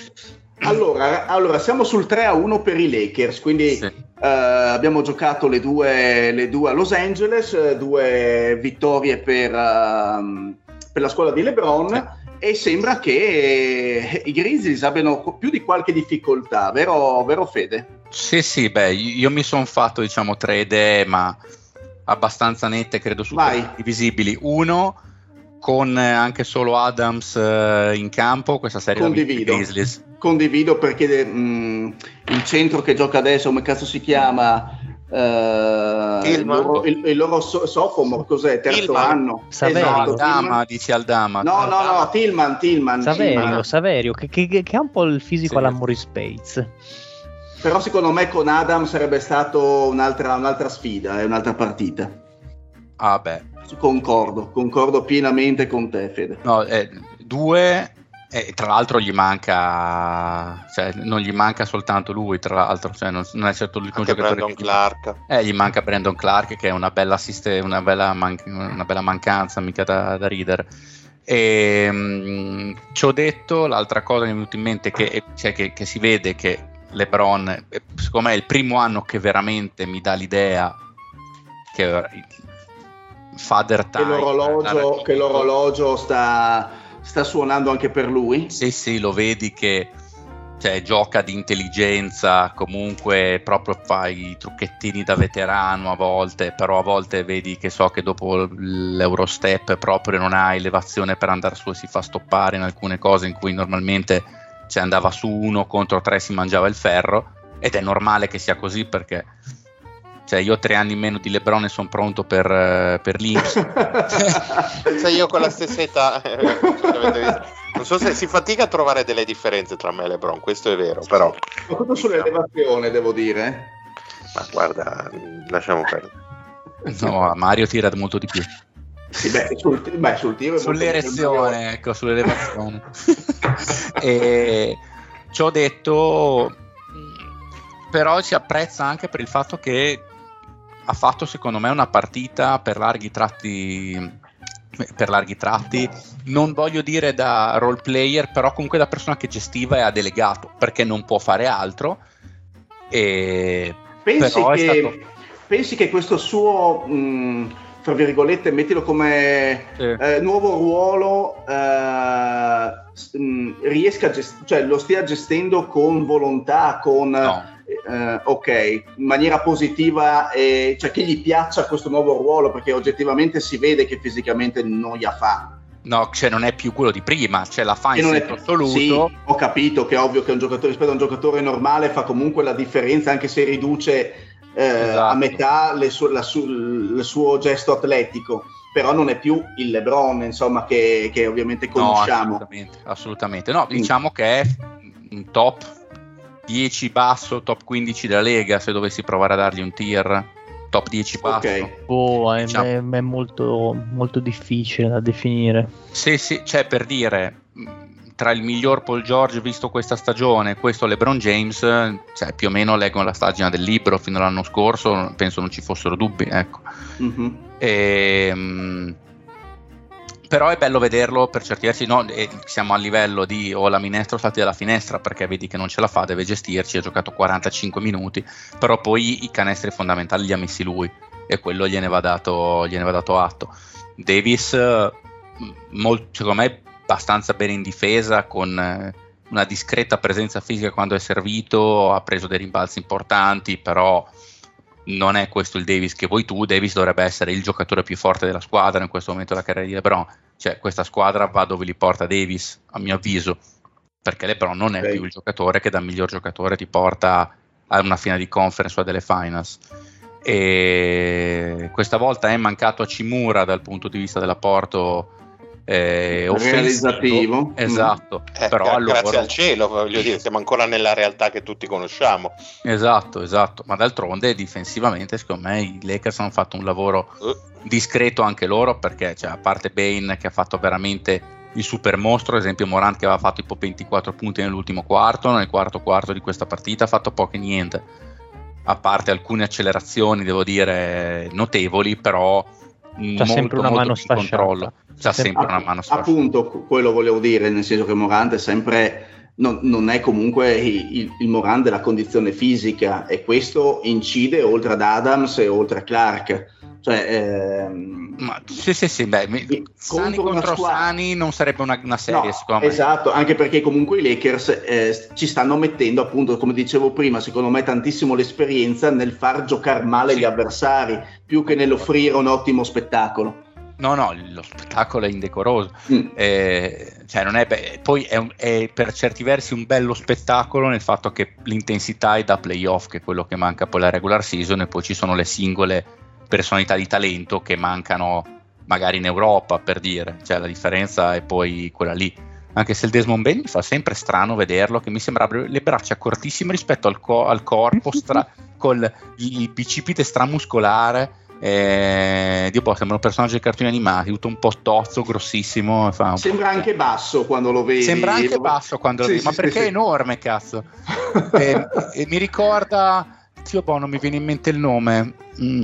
Allora, allora, siamo sul 3 a 1 per i Lakers, quindi Sì. eh, abbiamo giocato le due, le due a Los Angeles, due vittorie per, ehm, per la squadra di LeBron e sembra che eh, i Grizzlies abbiano più di qualche difficoltà, vero, vero Fede? Sì, sì, beh, io mi sono fatto, diciamo, tre idee, ma abbastanza nette, credo, su visibili. Uno, con eh, anche solo Adams eh, in campo, questa serie la vince i Condivido. Grizzlies. Condivido perché mm, il centro che gioca adesso, come cazzo si chiama? Eh, il, loro, il- il loro so- sophomore, cos'è? Terzo Tillman. anno? Saverio. Esatto, Aldama, dici Aldama. No, no, no, Tillman, Tillman. Saverio, Tillman. Saverio che, che- che ha un po' il fisico Sì. alla Morris Bates. Però secondo me con Adam sarebbe stato un'altra, un'altra sfida, è un'altra partita. Ah, beh. Concordo, concordo pienamente con te, Fede. No, eh, due, e tra l'altro gli manca, cioè non gli manca soltanto lui, tra l'altro, cioè non, non è certo l'unico Anche giocatore Brandon che- Clark. Eh, gli manca Brandon Clark che è una bella, assiste, una bella, man- una bella mancanza, mica da, da ridere. E, mm, ci ho detto, l'altra cosa che mi è venuta in mente è che, cioè, che, che si vede che LeBron, eh, secondo me è il primo anno che veramente mi dà l'idea che il father Che time l'orologio, che l'orologio sta, sta suonando anche per lui. Sì, sì, lo vedi che cioè, gioca di intelligenza, comunque proprio fa i trucchettini da veterano a volte, però a volte vedi che so che dopo l'Eurostep proprio non ha elevazione per andare su e si fa stoppare in alcune cose in cui normalmente cioè, andava su uno contro tre si mangiava il ferro ed è normale che sia così perché cioè, io ho tre anni in meno di Lebron e sono pronto per, eh, per l'Inps. [LAUGHS] Se io con la stessa età, eh, non so se si fatica a trovare delle differenze tra me e LeBron, questo è vero, però Soprattutto sull'elevazione, devo dire. ma guarda, lasciamo perdere. no, Mario tira molto di più. Sì, beh, sul, beh, sul tiro sull'erezione, ecco, sull'elevazione. [LAUGHS] e ci ho detto, però si apprezza anche per il fatto che ha fatto secondo me una partita per larghi tratti per larghi tratti. Non voglio dire da role player però comunque da persona che gestiva e ha delegato perché non può fare altro. E Pensi che, stato- pensi che questo suo, mh, fra virgolette, mettilo come Sì. eh, nuovo ruolo, eh, mh, riesca a gest- cioè lo stia gestendo con volontà, con no, eh, ok, in maniera positiva, e, cioè che gli piaccia questo nuovo ruolo, perché oggettivamente si vede che fisicamente non gli fa. no, cioè non è più quello di prima cioè la fa in senso assoluto Sì, ho capito che è ovvio che un giocatore rispetto a un giocatore normale fa comunque la differenza, anche se riduce eh, Esatto. a metà le su- il suo gesto atletico. Però non è più il LeBron, insomma, che, che ovviamente No, conosciamo. assolutamente, assolutamente. No, diciamo che è un top 10 basso, top 15 della Lega, se dovessi provare a dargli un tier, top 10 basso. Ok. Boh, è, Diciamo. è- è molto, molto difficile da definire. Sì, sì, cioè per dire, tra il miglior Paul George visto questa stagione e questo LeBron James, cioè più o meno leggo la pagina del libro fino all'anno scorso, penso non ci fossero dubbi, ecco. Mhm. Ehm, però è bello vederlo per certi versi. No, siamo a livello di o la minestra o salti dalla finestra perché vedi che non ce la fa, deve gestirci. Ha giocato 45 minuti, però poi i canestri fondamentali li ha messi lui e quello gliene va dato, gliene va dato atto. Davis, eh, mol- secondo me, abbastanza bene in difesa con. eh, una discreta presenza fisica quando è servito, ha preso dei rimbalzi importanti, però non è questo il Davis che vuoi tu. Davis dovrebbe essere il giocatore più forte della squadra in questo momento della carriera di LeBron. Cioè, questa squadra va dove li porta Davis, a mio avviso, perché LeBron non è Ok. più il giocatore che da miglior giocatore ti porta a una fine di conference o a delle finals. E questa volta è mancato a Cimura dal punto di vista dell'apporto eh. Realizzativo. Esatto, Eh, però gra- allora grazie al cielo, voglio dire, siamo ancora nella realtà che tutti conosciamo. Esatto, esatto, ma d'altronde difensivamente secondo me i Lakers hanno fatto un lavoro Eh, discreto anche loro perché cioè, a parte Bane che ha fatto veramente il super mostro, ad esempio Morant che aveva fatto tipo 24 punti nell'ultimo quarto, nel quarto quarto di questa partita ha fatto poco e niente, a parte alcune accelerazioni, devo dire, notevoli, però C'ha molto, sempre una molto mano controllo. C'ha Sempre- sempre una mano sfasciata. Appunto, quello volevo dire, nel senso che Morant è sempre non, non è comunque il, il, Morant della condizione fisica e questo incide oltre ad Adams e oltre a Clark. Cioè, ehm, Ma, sì, sì, sì, beh, mi- Sani contro squadra- Sani non sarebbe una, una serie, no, secondo me. Esatto, anche perché comunque i Lakers eh, ci stanno mettendo, appunto, come dicevo prima, secondo me tantissimo l'esperienza nel far giocare male Sì. gli avversari, più che nell'offrire un ottimo spettacolo. No, no, lo spettacolo è indecoroso. Mm. Eh, cioè non è be- poi è, un- è per certi versi un bello spettacolo nel fatto che l'intensità è da playoff, che è quello che manca poi alla regular season, e poi ci sono le singole personalità di talento che mancano magari in Europa, per dire. Cioè la differenza è poi quella lì. Anche se il Desmond Bain mi fa sempre strano vederlo, che mi sembra le braccia cortissime rispetto al, co- al corpo, stra- [LAUGHS] col il bicipite stramuscolare. Eh, Dio boh, sembra un personaggio di cartoni animati, tutto un po' tozzo, grossissimo. Sembra anche basso quando lo vedi. Sembra anche basso quando lo Sì, vedi, ma sì, perché sì, è sì. enorme, cazzo. [LAUGHS] e, e mi ricorda, Dio boh, non mi viene in mente il nome. Mm.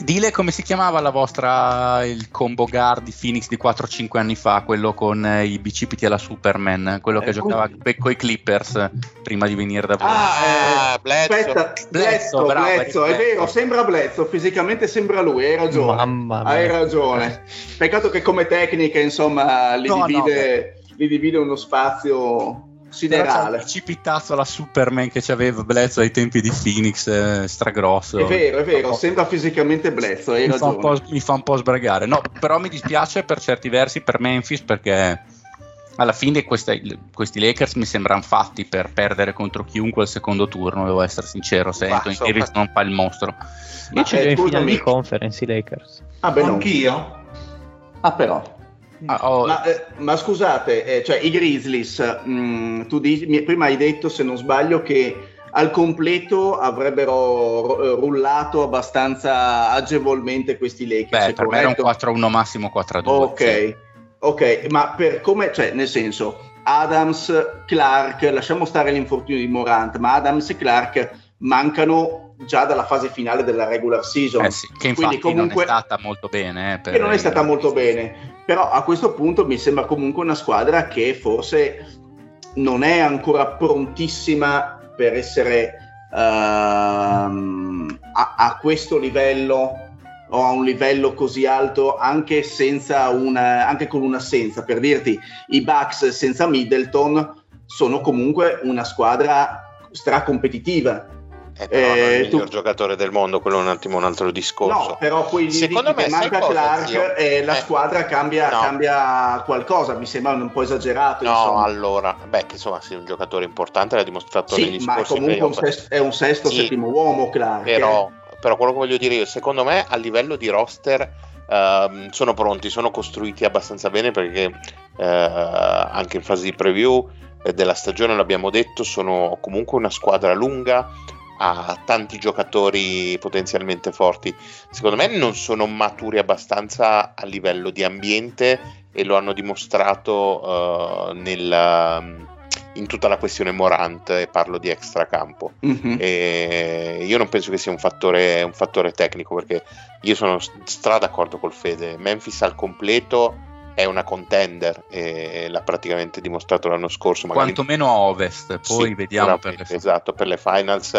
Dile come si chiamava la vostra il combo guard di Phoenix di 4-5 anni fa, quello con eh, i bicipiti alla Superman, quello che Eh, giocava come- con i Clippers eh, prima di venire da voi. Ah, Ah, eh, Bledsoe. aspetta, Bledsoe, Bledsoe, bravo, Bledsoe, è vero, sembra Bledsoe, fisicamente sembra lui, hai ragione. Mamma mia. Hai ragione. Peccato che come tecnica, insomma, li, No, no, divide, li divide uno spazio Siderale. bicipitazo alla Superman che c'aveva Bledsoe ai tempi di Phoenix, eh, stragrosso. È vero, è vero, sembra fisicamente hai mi fa, un ragione. po', mi fa un po' sbragare. No, però mi dispiace per certi versi per Memphis perché alla fine queste- questi Lakers mi sembrano fatti per perdere contro chiunque al secondo turno, devo essere sincero, se Anthony insomma- Davis non fa il mostro. Io ce li ho eh, in finale di conference i Lakers. Ah, beh. Anch'io. Ah, però. Ah, oh, Ma, eh, ma scusate, eh, cioè i Grizzlies, mh, tu dici, mi- prima hai detto, se non sbaglio, che al completo avrebbero ro- eh, rullato abbastanza agevolmente questi Lakers. beh, per me era un corretto? 4-1 massimo 4-2. Ok, sì. ok, ma per come, cioè, nel senso, Adams, Clark, lasciamo stare l'infortunio di Morant, ma Adams e Clark mancano già dalla fase finale della regular season. Eh sì, che infatti comunque- non è stata molto bene. eh, per che non è stata molto bene. Però a questo punto mi sembra comunque una squadra che forse non è ancora prontissima per essere ehm, a, a questo livello o a un livello così alto anche senza una anche con un'assenza per dirti i Bucks senza Middleton sono comunque una squadra stracompetitiva Eh, però non è Eh, il miglior tu- giocatore del mondo, quello è un attimo un altro discorso. No, però lì Secondo me, che manca cosa, Clark zio? e la Eh, squadra cambia, no. cambia qualcosa, mi sembra un po' esagerato. No, insomma. allora, beh, che insomma, sei un giocatore importante, l'ha dimostrato sì, negli ma comunque un sesto, è un sesto, Sì. settimo uomo Clark. Però, però quello che voglio dire io, secondo me a livello di roster ehm, sono pronti, sono costruiti abbastanza bene perché eh, anche in fase di preview eh, della stagione l'abbiamo detto, sono comunque una squadra lunga, ha tanti giocatori potenzialmente forti. Secondo me non sono maturi abbastanza a livello di ambiente e lo hanno dimostrato eh, nel, in tutta la questione Morant e parlo di extracampo. Mhm. E io non penso che sia un fattore, un fattore tecnico perché io sono stra d'accordo col Fede. Memphis al completo è una contender e l'ha praticamente dimostrato l'anno scorso. Magari Quantomeno a ovest, poi sì, vediamo per le esatto, per le finals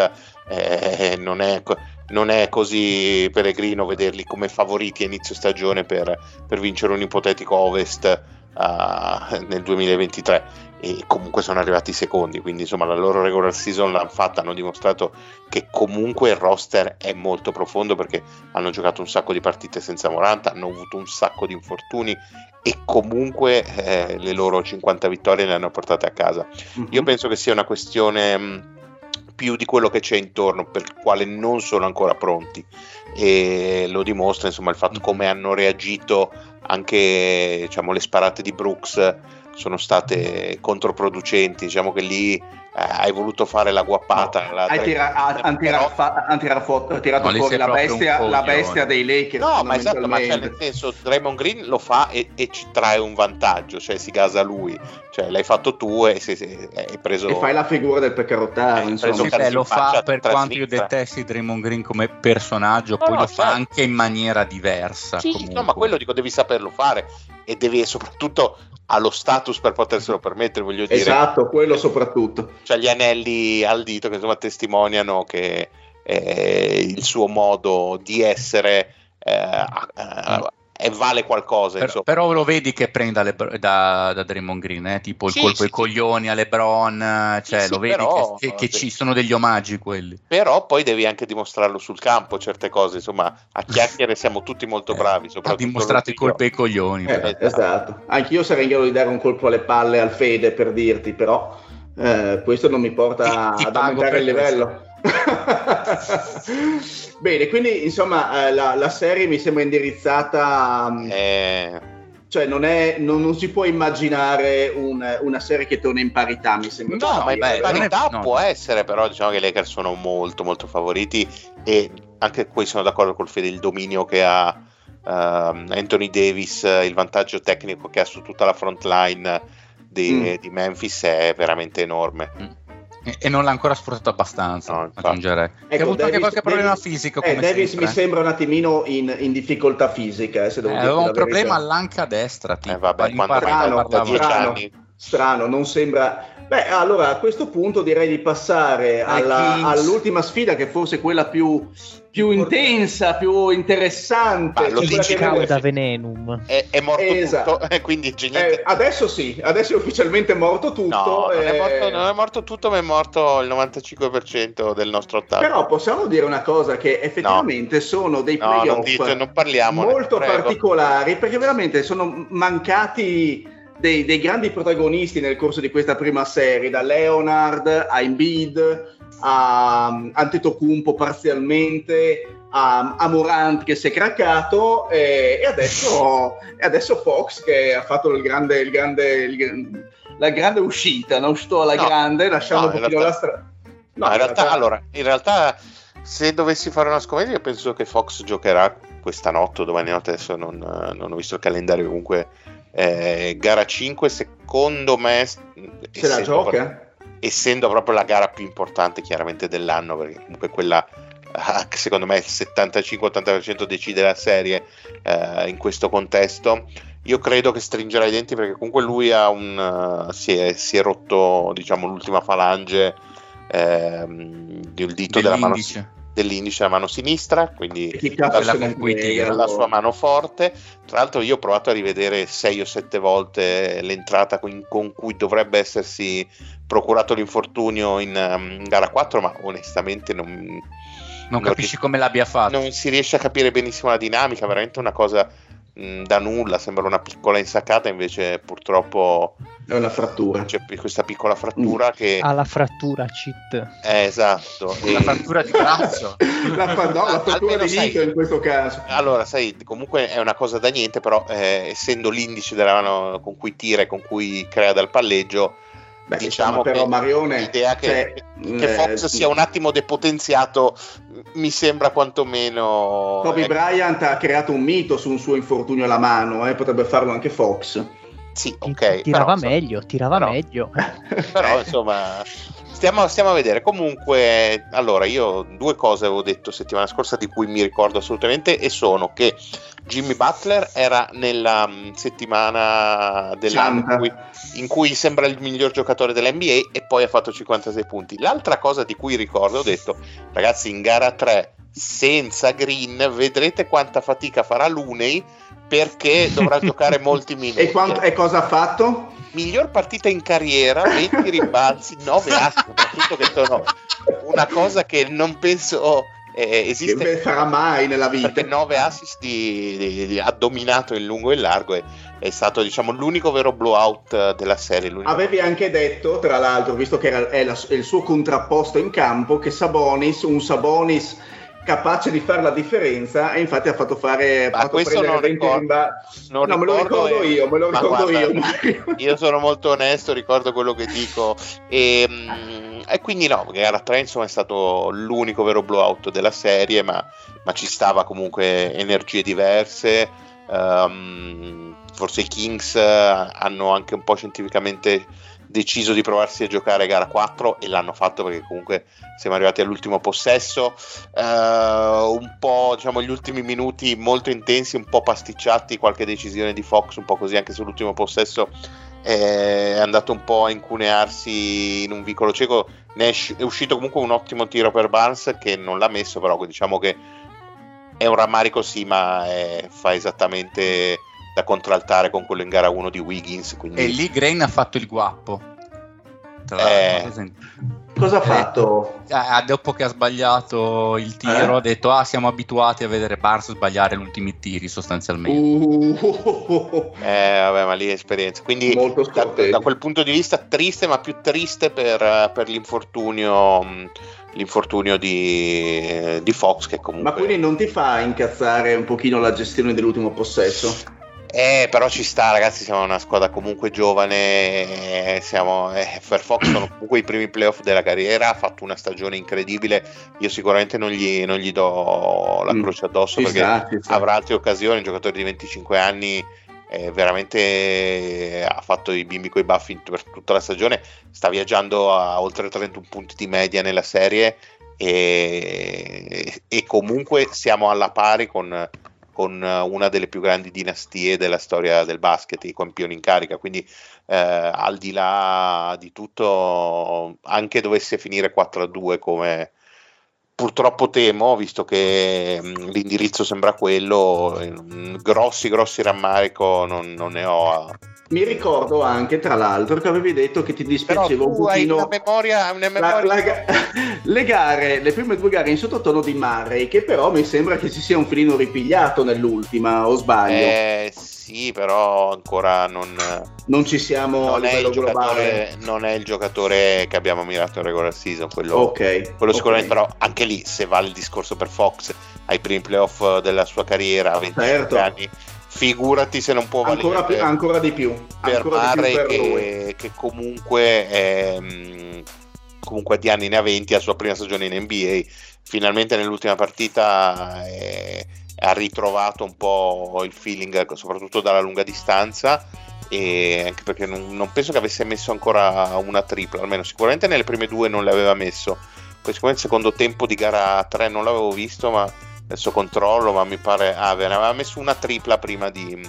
eh, non, è, non è così peregrino vederli come favoriti a inizio stagione per, per vincere un ipotetico ovest ah, nel 2023 e comunque sono arrivati secondi quindi insomma la loro regular season l'hanno fatta hanno dimostrato che comunque il roster è molto profondo perché hanno giocato un sacco di partite senza Moranta hanno avuto un sacco di infortuni e comunque eh, le loro 50 vittorie le hanno portate a casa Mhm. io penso che sia una questione più di quello che c'è intorno, per il quale non sono ancora pronti. E lo dimostra insomma il fatto come hanno reagito anche diciamo, le sparate di Brooks sono state controproducenti. Diciamo che lì eh, hai voluto fare la guappata. La hai tira, ha, han tirato, fa, han tirato, ha tirato fuori la bestia, la bestia, dei Lakers. No, ma esatto, ma cioè, nel senso, Draymond Green lo fa e, e, ci trae un vantaggio, cioè si gasa lui. Cioè, l'hai fatto tu e se, se, hai preso... E fai la figura del peccarottaro, insomma. Sì, beh, lo fa per quanto io detesti Draymond Green come personaggio, no, poi no, lo certo. fa anche in maniera diversa. Sì, no, ma quello dico, devi saperlo fare e devi soprattutto ha lo status per poterselo permettere, voglio dire. Esatto, quello soprattutto. Cioè gli anelli al dito che insomma testimoniano che eh, il suo modo di essere eh, eh, e vale qualcosa. Per, però lo vedi che prende le, da, da Draymond Green, eh? tipo il sì, colpo ai sì, coglioni a LeBron, cioè sì, lo vedi però, che, che, ci sono degli omaggi quelli. Però poi devi anche dimostrarlo sul campo certe cose, insomma, a chiacchiere siamo tutti molto eh, bravi. Ha dimostrato i colpi ai coglioni. Eh, esatto. esatto. Anch'io sarei in grado di dare un colpo alle palle al Fede per dirti, però eh, questo non mi porta ti, ti ad aumentare il livello. [LAUGHS] Bene, quindi insomma eh, la, la, serie mi sembra indirizzata... Mm, eh... Cioè non, è, non, non, si può immaginare un, una serie che torna in parità, mi sembra. No, ma in parità no. può essere, però diciamo che i Lakers sono molto molto favoriti e anche qui sono d'accordo col Fede, il dominio che ha uh, Anthony Davis, il vantaggio tecnico che ha su tutta la front line di, mm. di Memphis è veramente enorme. Mm e non l'ha ancora sfruttato abbastanza. No, aggiungerei. Ecco, ha avuto Davis, anche qualche problema Davis, fisico. Eh, Davis sempre. mi sembra un attimino in, in difficoltà fisica. Eh, se devo eh, aveva un problema all'anca destra. Tipo. Eh, vabbè, quando strano, strano, strano, non sembra. Beh, allora a questo punto direi di passare alla, all'ultima sfida, che forse è quella più, più intensa, più interessante. Ma lo dici cauda venenum. È, è morto esatto. tutto, quindi eh, adesso sì, adesso è ufficialmente morto tutto. No, non, è morto, non, è morto, tutto, ma è morto il 95% del nostro attacco. Però possiamo dire una cosa, che effettivamente no. sono dei playoff no, non, dite, non parliamo, molto prego. particolari, perché veramente sono mancati dei, dei, grandi protagonisti nel corso di questa prima serie, da Leonard a Embiid a Antetokounmpo parzialmente, a, a Morant che si è craccato e, e, adesso, e, adesso, Fox che ha fatto il grande, il grande, il, la grande uscita, non sto alla no, grande lasciando no, un pochino realtà, la strada. No, in realtà, allora, in realtà se dovessi fare una scommessa io penso che Fox giocherà questa notte o domani notte, adesso non, non ho visto il calendario comunque eh, gara 5 secondo me se la gioca essendo proprio la gara più importante chiaramente dell'anno perché comunque quella ah, secondo me il 75-80% decide la serie eh, in questo contesto. Io credo che stringerà i denti perché comunque lui ha un, uh, si, è, si, è, rotto diciamo l'ultima falange eh, del dito della mano dell'indice a mano sinistra, quindi la, la, sua mano forte. Tra l'altro io ho provato a rivedere sei o sette volte l'entrata con, con cui dovrebbe essersi procurato l'infortunio in, um, in gara 4, ma onestamente non, non, non capisci come l'abbia fatto. Non si riesce a capire benissimo la dinamica, veramente una cosa mh, da nulla, sembra una piccola insaccata, invece purtroppo è una frattura. C'è questa piccola frattura mm. che... Ha la frattura cheat. Eh, esatto. La frattura di braccio. [LAUGHS] la, fa- no, la frattura di dito in questo caso. Allora, sai, comunque è una cosa da niente, però eh, essendo l'indice della mano con cui tira e con cui crea dal palleggio, Beh, diciamo però Marione l'idea che, cioè, che Fox eh, sia un attimo depotenziato mi sembra quantomeno Kobe eh, Bryant ha creato un mito su un suo infortunio alla mano eh, potrebbe farlo anche Fox sì, ok. Tirava però, meglio, tirava però, meglio. Però insomma, [LAUGHS] stiamo, stiamo, a vedere. Comunque, allora, io due cose avevo detto settimana scorsa di cui mi ricordo assolutamente e sono che Jimmy Butler era nella mm, settimana dell'anno in cui, in cui, sembra il miglior giocatore dell'NBA e poi ha fatto 56 punti. L'altra cosa di cui ricordo, ho detto, ragazzi, in gara 3 senza Green vedrete quanta fatica farà Luney perché dovrà giocare [LAUGHS] molti minuti. E, quanto, e, cosa ha fatto? Miglior partita in carriera, 20 rimbalzi, 9 [LAUGHS] assi, soprattutto che sono una cosa che non penso eh, esiste. Che farà mai nella vita. Perché 9 assist di, di, di, ha dominato in lungo e in largo e è stato diciamo l'unico vero blowout della serie. Avevi anche detto, tra l'altro, visto che era, è, la, è il suo contrapposto in campo, che Sabonis, un Sabonis capace di fare la differenza e infatti ha fatto fare Ma fatto questo non 20 ricordo- rimba- non no me lo ricordo e- io me lo ma ricordo guarda, io [LAUGHS] Mario. io sono molto onesto, ricordo quello che dico. E, mm, e quindi no, gara 3 insomma è stato l'unico vero blowout della serie ma, ma ci stava comunque energie diverse. Ehm, forse i Kings eh, hanno anche un po' scientificamente deciso di provarsi a giocare gara 4 e l'hanno fatto perché comunque siamo arrivati all'ultimo possesso. Eh, un po' diciamo gli ultimi minuti molto intensi un po' pasticciati qualche decisione di Fox un po' così anche sull'ultimo possesso è andato un po' a incunearsi in un vicolo cieco. Ne è, sci- è uscito comunque un ottimo tiro per Barnes che non l'ha messo però diciamo che è un rammarico sì ma è- fa esattamente da contraltare con quello in gara 1 di Wiggins quindi E lì Grain ha fatto il guappo. Tra Eh. cosa ha Eh. fatto? Ah, dopo che ha sbagliato il tiro, Eh? ha detto: Ah, siamo abituati a vedere Barnes sbagliare gli ultimi tiri, sostanzialmente. Uh, [LAUGHS] Eh, vabbè, ma lì è esperienza. Quindi Molto da, da quel punto di vista triste, ma più triste per, per l'infortunio, mh, l'infortunio di, di Fox che comunque... ma quindi non ti fa incazzare un pochino la gestione dell'ultimo possesso? Eh, però ci sta, ragazzi. Siamo una squadra comunque giovane. eh, Siamo, eh, per Fox sono comunque i primi playoff della carriera. Ha fatto una stagione incredibile. Io sicuramente non gli, non gli do la Mm, croce addosso Ci perché sta. avrà altre occasioni. Un giocatore di 25 anni. eh, veramente eh, ha fatto i bimbi coi baffi per tutta la stagione. Sta viaggiando a oltre 31 punti di media nella serie. E, e comunque siamo alla pari con, con una delle più grandi dinastie della storia del basket, i campioni in carica. Quindi, eh, al di là di tutto, anche dovesse finire 4-2 come purtroppo temo, visto che mh, l'indirizzo sembra quello, mh, grossi grossi rammarico non, non ne ho. a- Mi ricordo anche, tra l'altro, che avevi detto che ti dispiaceva un tu hai pochino una memoria, una la- memoria la ga- [LAUGHS] le gare, le prime due gare in sottotono di Murray, che però mi sembra che si sia un filino ripigliato nell'ultima, o sbaglio? Eh, sì, però ancora non, non ci siamo a non, è livello il globale. giocatore, non è il giocatore che abbiamo mirato in regular season. Quello, Ok. quello sicuramente, però anche lì, se vale il discorso per Fox ai primi playoff della sua carriera a 25 Certo. anni, figurati se non può Ancora, valere più- ancora di più. per ancora di più per che, che comunque, è, mh, comunque di anni ne ha 20 a sua prima stagione in NBA finalmente nell'ultima partita eh, ha ritrovato un po' il feeling soprattutto dalla lunga distanza e anche perché non, non penso che avesse messo ancora una tripla almeno sicuramente nelle prime due non le aveva messo poi sicuramente il secondo tempo di gara 3 non l'avevo visto ma adesso controllo ma mi pare ah, ne aveva messo una tripla prima di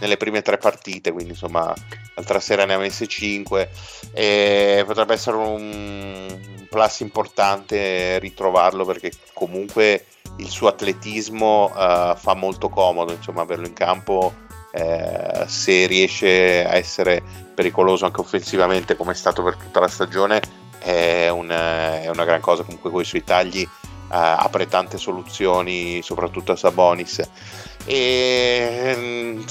nelle prime tre partite quindi insomma l'altra sera ne ha messe 5 e potrebbe essere un plus importante ritrovarlo perché comunque il suo atletismo eh, fa molto comodo insomma averlo in campo eh, se riesce a essere pericoloso anche offensivamente come è stato per tutta la stagione è una, è una gran cosa. Comunque con i suoi tagli apre tante soluzioni soprattutto a Sabonis e mm,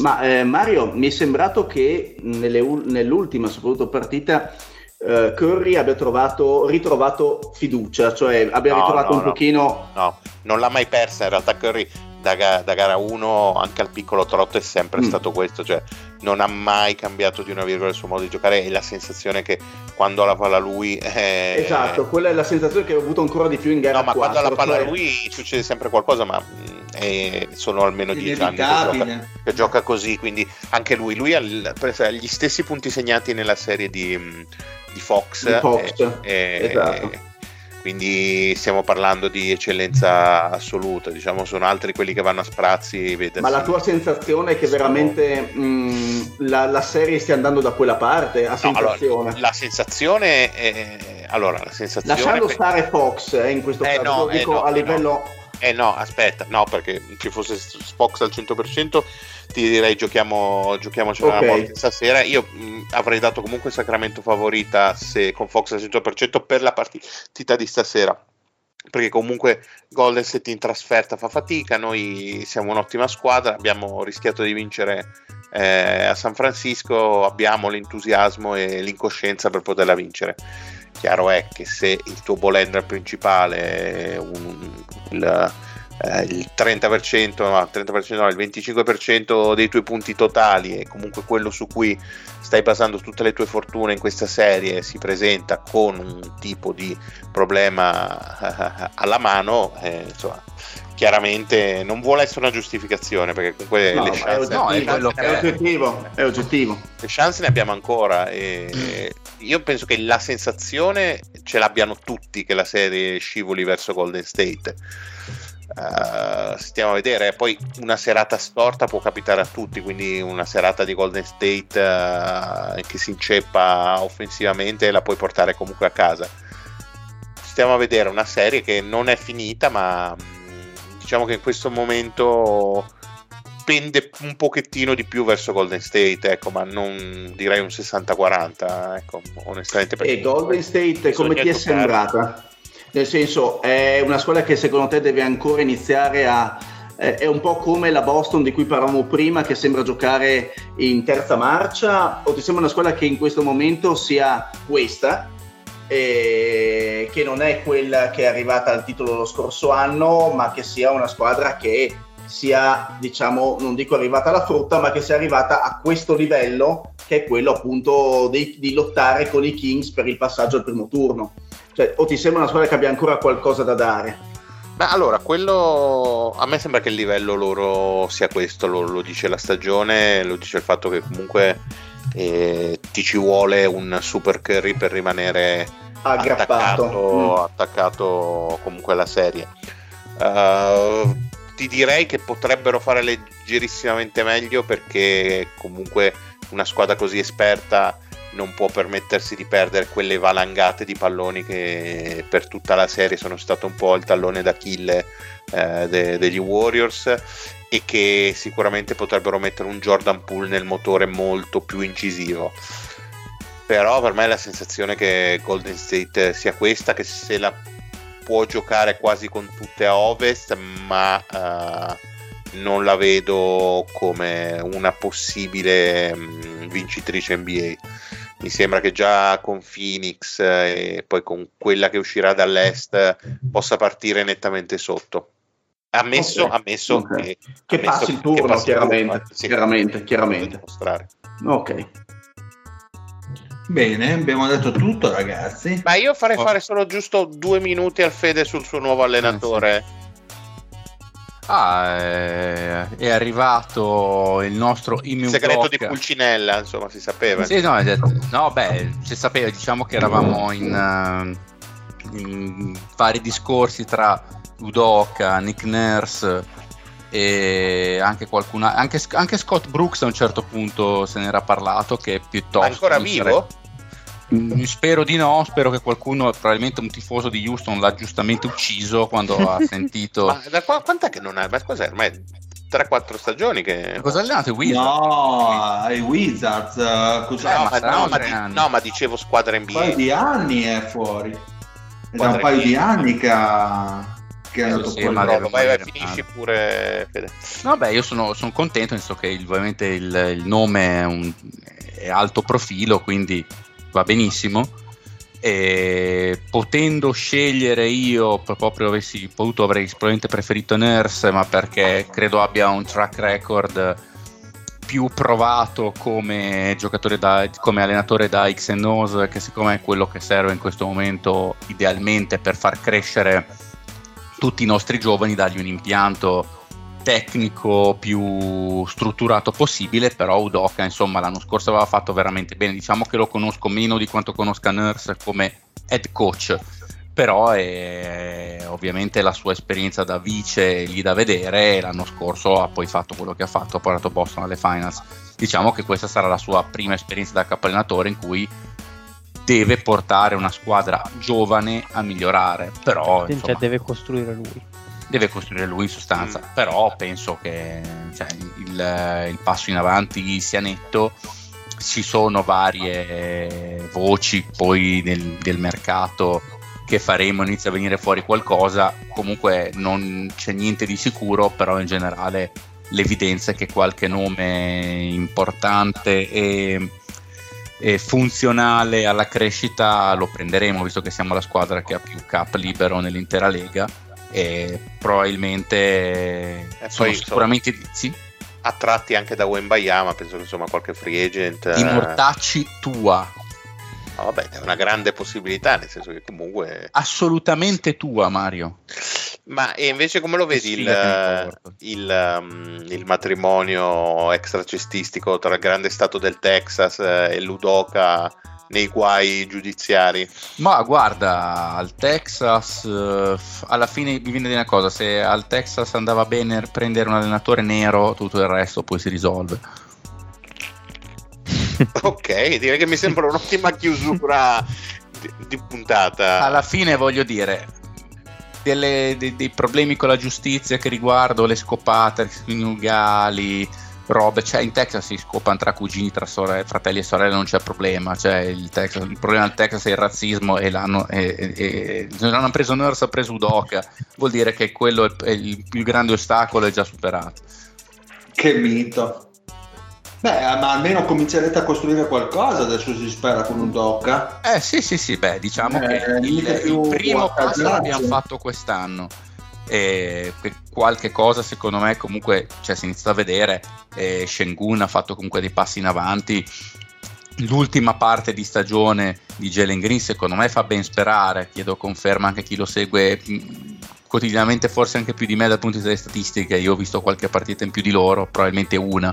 Ma eh, Mario, mi è sembrato che ul- nell'ultima, soprattutto partita, eh, Curry abbia trovato, ritrovato fiducia, cioè abbia No, ritrovato no, un no. pochino... no, non l'ha mai persa in realtà Curry da, da gara 1 anche al piccolo trotto è sempre Mm. stato questo cioè non ha mai cambiato di una virgola il suo modo di giocare e la sensazione che quando ha la palla lui eh, Esatto, quella è la sensazione che ho avuto ancora di più in gara no ma 4. quando ha la palla cioè- lui succede sempre qualcosa ma mm, eh, sono almeno 10 anni che gioca, che gioca così quindi anche lui lui ha gli stessi punti segnati nella serie di, mm, di Fox, Di Fox, eh, eh, esatto. Quindi stiamo parlando di eccellenza assoluta diciamo sono altri quelli che vanno a sprazzi Ma la tua sensazione è che veramente mh, la, la serie stia andando da quella parte? No, allora, sensazione? la sensazione è allora la sensazione Lasciando per- stare Fox eh, in questo Eh, caso, no, lo dico eh, no, a eh, livello... Eh no, aspetta, no, perché ci fosse Fox al 100% ti direi giochiamo, giochiamoci Ok. una morte stasera. Io mh, avrei dato comunque Sacramento favorita se con Fox al 100% per la partita di stasera. Perché comunque Golden State in trasferta fa fatica, noi siamo un'ottima squadra, abbiamo rischiato di vincere eh, a San Francisco, abbiamo l'entusiasmo e l'incoscienza per poterla vincere. Chiaro è che se il tuo ball handler principale, un, il, eh, il 30%, no, il 30%, no, il 25% dei tuoi punti totali e comunque quello su cui stai basando tutte le tue fortune in questa serie si presenta con un tipo di problema alla mano, eh, insomma, chiaramente non vuole essere una giustificazione perché comunque No, le è chance, no, è quello è che è. oggettivo, è oggettivo. le chance ne abbiamo ancora e io penso che la sensazione ce l'abbiano tutti che la serie scivoli verso Golden State. Uh, stiamo a vedere, poi una serata storta può capitare a tutti, quindi una serata di Golden State uh, che si inceppa offensivamente la puoi portare comunque a casa. Stiamo a vedere una serie che non è finita, ma mh, diciamo che in questo momento pende un pochettino di più verso Golden State, ecco, ma non direi un 60-40, ecco, onestamente. E Golden State come ti è sembrata? Nel senso, è una squadra che secondo te deve ancora iniziare a... È è un po' come la Boston di cui parlavamo prima, che sembra giocare in terza marcia, o ti sembra una squadra che in questo momento sia questa, e che non è quella che è arrivata al titolo lo scorso anno, ma che sia una squadra che sia, diciamo, non dico arrivata alla frutta, ma che sia arrivata a questo livello, che è quello appunto di, di lottare con i Kings per il passaggio al primo turno. Cioè, o ti sembra una squadra che abbia ancora qualcosa da dare? Ma allora, quello a me sembra che il livello loro sia questo, lo, lo dice la stagione, lo dice il fatto che comunque eh, ti ci vuole un super curry per rimanere Aggrappato. attaccato, Mm. attaccato comunque alla serie. Uh, ti direi che potrebbero fare leggerissimamente meglio perché comunque una squadra così esperta non può permettersi di perdere quelle valangate di palloni che per tutta la serie sono stato un po' il tallone d'Achille eh, de- degli Warriors e che sicuramente potrebbero mettere un Jordan Poole nel motore molto più incisivo. Però per me la sensazione che Golden State sia questa che se la può giocare quasi con tutte a ovest ma eh, non la vedo come una possibile mh, vincitrice NBA mi sembra che già con Phoenix eh, e poi con quella che uscirà dall'est possa partire nettamente sotto ammesso, Ok, ammesso ok. che, Che ammesso passi il che turno, il chiaramente, turno, sì. chiaramente, chiaramente. Ok. Bene, abbiamo detto tutto, ragazzi. Ma io farei Oh. fare solo giusto due minuti al Fede sul suo nuovo allenatore. Ah, eh, è arrivato il nostro Il Emu segreto di. Pulcinella, insomma, si sapeva. Sì, no, no, beh, si sapeva, diciamo che eravamo in, eh, in vari discorsi tra Udoka, Nick Nurse e anche qualcuna, anche, anche Scott Brooks a un certo punto se n'era parlato che piuttosto... Ma ancora vivo? Mm, Spero di no, spero che qualcuno, probabilmente un tifoso di Houston, l'ha giustamente ucciso quando ha [LAUGHS] sentito... Ma da qua, quant'è che non ha? Ma cos'è? Ormai 3-4 stagioni che... Cosa allenate Wizard? No, ai Wizards, eh, cos'è? Eh, No, ma ma, no, ma di- no, ma dicevo squadra un paio NBA. di anni è fuori. È da un paio di anni che, ha- che è andato sì, fuori. ma Prova, vai, vai, finisci pure, Fede. Vabbè, io sono, sono contento, nel senso che il- ovviamente il, il nome è, un- è alto profilo, quindi va benissimo. E potendo scegliere io, pro- proprio avessi potuto, avrei probabilmente preferito Nurse, ma perché credo abbia un track record più provato come giocatore da, come allenatore da X che siccome è quello che serve in questo momento idealmente per far crescere tutti i nostri giovani, dargli un impianto tecnico più strutturato possibile, però Udoka insomma l'anno scorso aveva fatto veramente bene, diciamo che lo conosco meno di quanto conosca Nurse come head coach, però è, ovviamente la sua esperienza da vice lì da vedere l'anno scorso ha poi fatto quello che ha fatto, ha portato Boston alle finals. Diciamo che questa sarà la sua prima esperienza da capo allenatore in cui deve portare una squadra giovane a migliorare, però Cioè, insomma, deve costruire lui. deve costruire lui in sostanza, Mm. però penso che cioè, il, il passo in avanti sia netto. Ci sono varie voci poi del, del mercato che faremo, inizia a venire fuori qualcosa. Comunque non c'è niente di sicuro, però in generale l'evidenza è che qualche nome importante e funzionale alla crescita lo prenderemo visto che siamo la squadra che ha più cap libero nell'intera lega e probabilmente E sono poi, sicuramente sì, attratti anche da Wembayama, penso che insomma qualche free agent. di eh, mortacci tua no, vabbè, è una grande possibilità, nel senso che comunque. assolutamente tua Mario Ma e invece come lo vedi il, porto. il, um, il matrimonio extracestistico tra il grande stato del Texas eh, e Ludoka nei guai giudiziari? Ma guarda, al Texas, eh, alla fine mi viene di una cosa, se al Texas andava bene prendere un allenatore nero, tutto il resto poi si risolve. [LAUGHS] ok, direi che mi sembra un'ottima chiusura di, di puntata. Alla fine voglio dire, delle- dei, dei problemi con la giustizia che riguardo le scopate coniugali, robe, cioè in Texas si scopano tra cugini, tra sore- fratelli e sorelle, non c'è problema, cioè il, Texas- il problema del Texas è il razzismo e l'hanno, e, e- e- non hanno preso Nurse, ha preso Udoka, vuol dire che quello è, è il più grande ostacolo, è già superato. Che mito. Beh, ma almeno comincerete a costruire qualcosa, adesso si spera con un docca. Eh sì, sì, sì, beh, diciamo Eh, che il, il primo passo l'abbiamo fatto quest'anno. E qualche cosa secondo me comunque cioè, si inizia a vedere. E Shengun ha fatto comunque dei passi in avanti. L'ultima parte di stagione di Jalen Green secondo me fa ben sperare. Chiedo conferma anche a chi lo segue mh, quotidianamente, forse anche più di me dal punto di vista delle statistiche. Io ho visto qualche partita in più di loro, probabilmente una.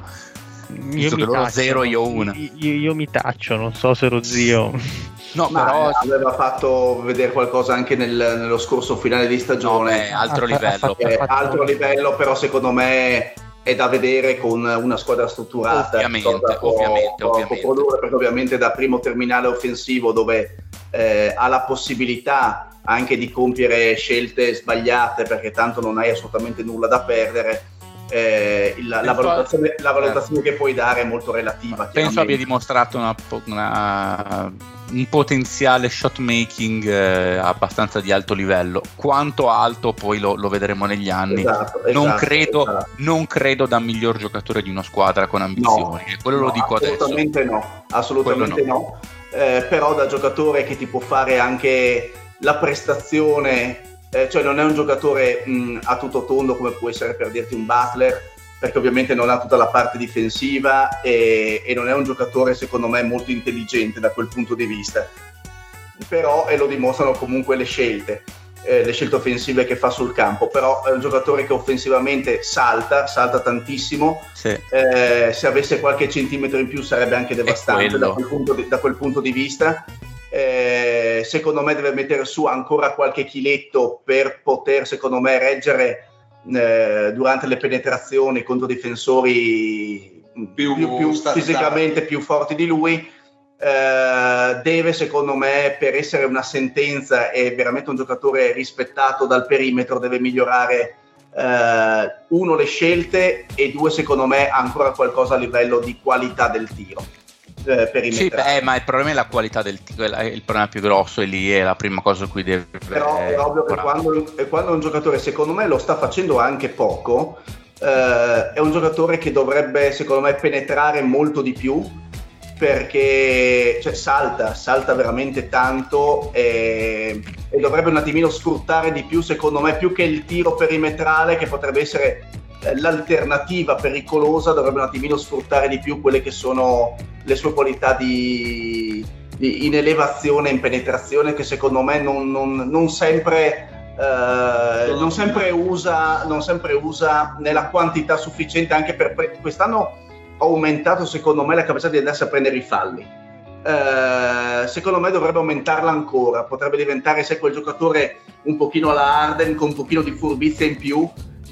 Visto che loro zero, io una. Io, io mi taccio, non so se ero zio. [LAUGHS] No, Ma però aveva fatto vedere qualcosa anche nel- nello scorso finale di no, stagione. beh, altro livello. fatto- Eh, ha fatto- altro livello, però secondo me è da vedere con una squadra strutturata. Ovviamente, può- ovviamente, può- ovviamente. può produrre, perché ovviamente da primo terminale offensivo dove eh, ha la possibilità anche di compiere scelte sbagliate perché tanto non hai assolutamente nulla da perdere. Eh, la, Penso- valutazione, la valutazione che puoi dare è molto relativa. Penso abbia dimostrato una una- un potenziale shot making eh, abbastanza di alto livello. Quanto alto poi lo, lo vedremo negli anni. Esatto, non, esatto, credo, esatto. non credo da miglior giocatore di una squadra con ambizioni. e quello lo No, dico adesso. assolutamente no, assolutamente Quello no. Eh, però da giocatore che ti può fare anche la prestazione, eh, cioè non è un giocatore mh, a tutto tondo come può essere per dirti un Butler, perché ovviamente non ha tutta la parte difensiva e, e non è un giocatore secondo me molto intelligente da quel punto di vista. Però, e lo dimostrano comunque le scelte, eh, le scelte offensive che fa sul campo, però è un giocatore che offensivamente salta, salta tantissimo, Sì. eh, se avesse qualche centimetro in più sarebbe anche devastante da quel, di, da quel punto di vista. Eh, secondo me deve mettere su ancora qualche chiletto per poter, secondo me, reggere eh, durante le penetrazioni contro difensori Più più, più fisicamente più forti di lui. Eh, deve, secondo me, per essere una sentenza e veramente un giocatore rispettato dal perimetro, deve migliorare eh, uno le scelte e due secondo me ancora qualcosa a livello di qualità del tiro eh, Sì, beh, ma il problema è la qualità del tiro, la- il problema più grosso è lì, è la prima cosa su cui deve però è ovvio che quando, quando un giocatore secondo me lo sta facendo anche poco eh, è un giocatore che dovrebbe secondo me penetrare molto di più perché cioè, salta, salta veramente tanto e, e dovrebbe un attimino sfruttare di più secondo me più che il tiro perimetrale che potrebbe essere eh, l'alternativa pericolosa dovrebbe un attimino sfruttare di più quelle che sono le sue qualità di, di- in elevazione, in penetrazione, che secondo me non, non- non sempre, eh, non sempre usa, non sempre usa nella quantità sufficiente anche per pre- quest'anno ha aumentato secondo me la capacità di andarsi a prendere i falli. Eh, secondo me dovrebbe aumentarla ancora, potrebbe diventare se quel giocatore un pochino alla Arden con un pochino di furbizia in più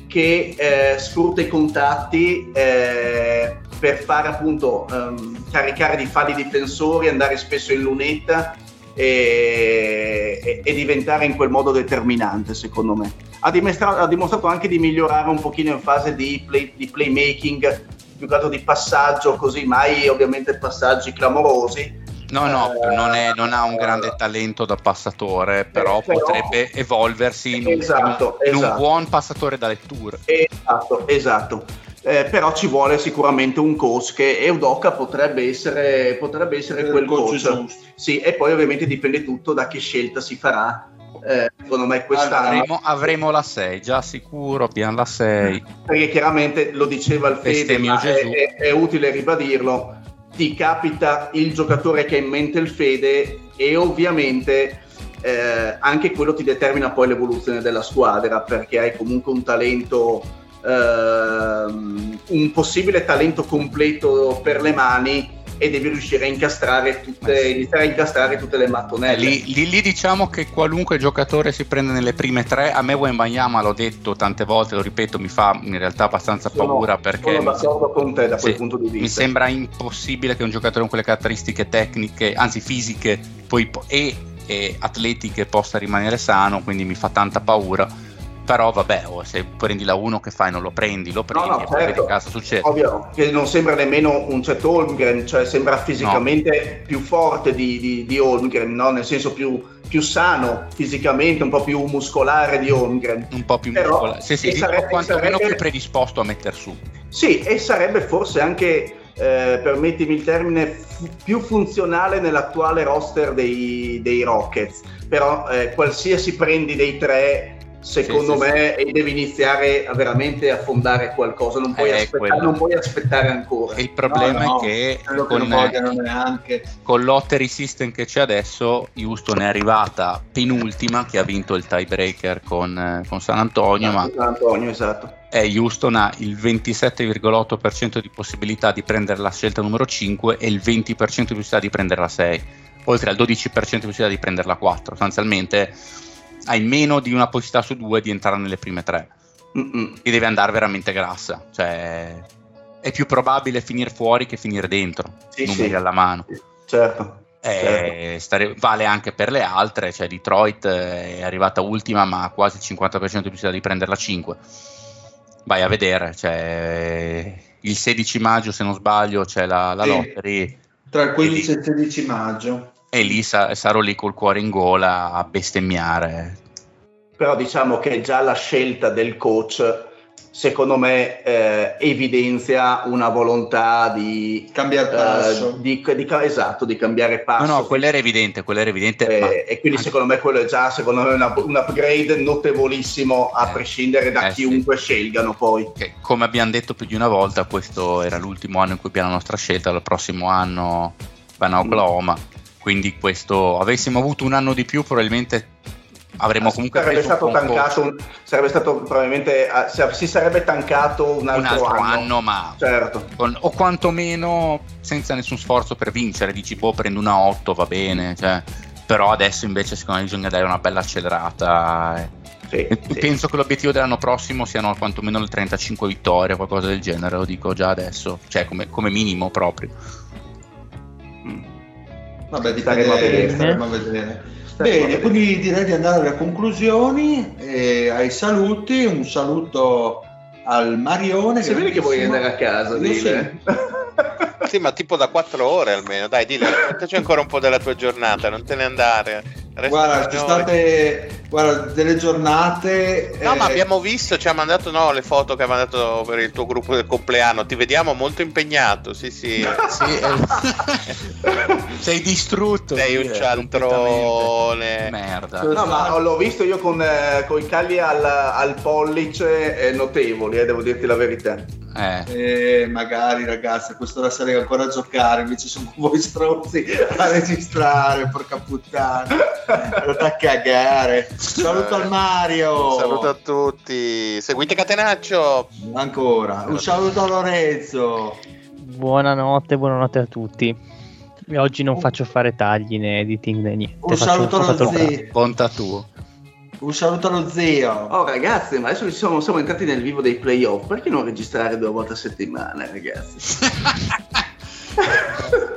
che eh, sfrutta i contatti eh, per fare appunto ehm, caricare di falli difensori, andare spesso in lunetta e, e- e diventare in quel modo determinante secondo me. Ha dimostrato, ha dimostrato anche di migliorare un pochino in fase di, play- di playmaking, più che altro di passaggio, così mai ovviamente passaggi clamorosi. No, no, Eh, non, è- non ha un grande talento da passatore, però, però- potrebbe evolversi in, un- Esatto, in un esatto. buon passatore da lettura. Esatto, esatto. eh, però ci vuole sicuramente un coach che Eudoca potrebbe essere, potrebbe essere Il quel coach coach. giusto. Sì, e poi ovviamente dipende tutto da che scelta si farà. Eh, secondo me quest'anno, Avremo, avremo la 6, già sicuro, abbiamo la 6. perché chiaramente lo diceva il Fede, ma è, è- è utile ribadirlo, ti capita il giocatore che ha in mente il Fede e ovviamente eh, anche quello ti determina poi l'evoluzione della squadra, perché hai comunque un talento, ehm, un possibile talento completo per le mani e devi riuscire a incastrare tutte, sì. iniziare a incastrare tutte le mattonelle. lì, lì- lì diciamo che qualunque giocatore si prende nelle prime tre, a me Wembanyama l'ho detto tante volte, lo ripeto, mi fa in realtà abbastanza Sono- paura perché sono mi, d'accordo con te da quel sì, punto di vista. mi sembra impossibile che un giocatore con quelle caratteristiche tecniche, anzi fisiche poi po- e, e atletiche possa rimanere sano, quindi mi fa tanta paura. Però vabbè, oh, se prendi la 1 che fai non lo prendi, lo prendi no, poi certo. vedi cosa succede. Ovvio che non sembra nemmeno un Chet Holmgren, cioè sembra fisicamente più forte di, di, di Holmgren, no? nel senso più, più sano fisicamente, un po' più muscolare di Holmgren. Un po' più Però- muscolare, sì, sì, e sarebbe- quantomeno sarebbe- più predisposto a metter su. Sì, e sarebbe forse anche, eh, permettimi il termine, fu- più funzionale nell'attuale roster dei, dei Rockets. Però eh, qualsiasi prendi dei tre, secondo Sì, sì, me, e devi iniziare a veramente a fondare qualcosa, non puoi, Eh, aspettare, non puoi aspettare ancora. Il problema No, no, è che con, vogliano neanche. con l'Ottery System che c'è adesso, Houston è arrivata penultima, che ha vinto il tiebreaker con, eh, con San Antonio, ma San Antonio, esatto. eh, Houston ha il 27,8% di possibilità di prendere la scelta numero 5 e il 20% di possibilità di prendere la 6, oltre al 12% di possibilità di prendere la 4. Sostanzialmente hai meno di una possibilità su due di entrare nelle prime tre Mm-mm. e deve andare veramente grassa. Cioè, è più probabile finire fuori che finire dentro, Sì, numeri sì. alla mano. Certo. Eh, stare- vale anche per le altre, cioè Detroit eh, è arrivata ultima ma ha quasi il 50% di possibilità di prenderla 5. Vai a vedere, cioè, il 16 maggio se non sbaglio c'è la, la Sì. lottery Tra il 15 e il 16 maggio. E lì sa- sarò lì col cuore in gola a bestemmiare. Però diciamo che già la scelta del coach, secondo me, eh, evidenzia una volontà di, Cambiare eh, passo. di, di ca- esatto, di cambiare passo. No, no, quello era evidente, quello era evidente. Eh, ma- e quindi secondo me quello è già secondo me una- un upgrade notevolissimo a Eh, prescindere da eh, chiunque scelgano poi. che, come abbiamo detto più di una volta, questo era l'ultimo anno in cui abbiamo la nostra scelta, il prossimo anno vanno a Oklahoma. Quindi questo avessimo avuto un anno di più, probabilmente avremmo comunque sarebbe stato tancato, un- sarebbe stato probabilmente ah, si- sarebbe tancato un altro, un altro anno, anno. ma Certo. con- o quantomeno senza nessun sforzo per vincere. Dici, boh, prendo una 8, va bene. Cioè, però adesso invece secondo me bisogna dare una bella accelerata. eh. Sì, sì. Penso che l'obiettivo dell'anno prossimo siano quantomeno le 35 vittorie, qualcosa del genere, lo dico già adesso, cioè come, come minimo proprio. Vabbè, dipende, Staremo a vedere. staremo a vedere. Staremo a Bene, vedere. quindi direi di andare alle conclusioni e ai saluti. Un saluto al Marione. Si vede che vuoi andare a casa, Io. [LAUGHS] Sì, ma tipo da 4 ore almeno. Dai, dillo, raccontaci ancora un po' della tua giornata, non te ne andare. Resta Guarda, ci state guarda, delle giornate. No, ma eh, abbiamo visto, ci ha mandato no, le foto che ha mandato per il tuo gruppo del compleanno. Ti vediamo molto impegnato. Sì, sì. [LAUGHS] Sei distrutto. Sei un cialtrone. Merda. No, ma l'ho visto io con, eh, con i calli al, al pollice eh, notevoli, eh, devo dirti la verità. Eh. Eh, magari ragazzi, a quest'ora sarei ancora a giocare, invece sono voi stronzi a registrare, porca puttana. Andate a cagare. Saluto al Mario. Un saluto a tutti. Seguite Catenaccio. Ancora. Un saluto a Lorenzo. Buonanotte, buonanotte a tutti. E Oggi non faccio fare tagli né editing né niente. Un Faccio- saluto bravo. zio. Bonta tuo. Un saluto allo zio. Oh ragazzi, ma adesso siamo, siamo entrati nel vivo dei playoff, perché non registrare due volte a settimana, ragazzi? [LAUGHS]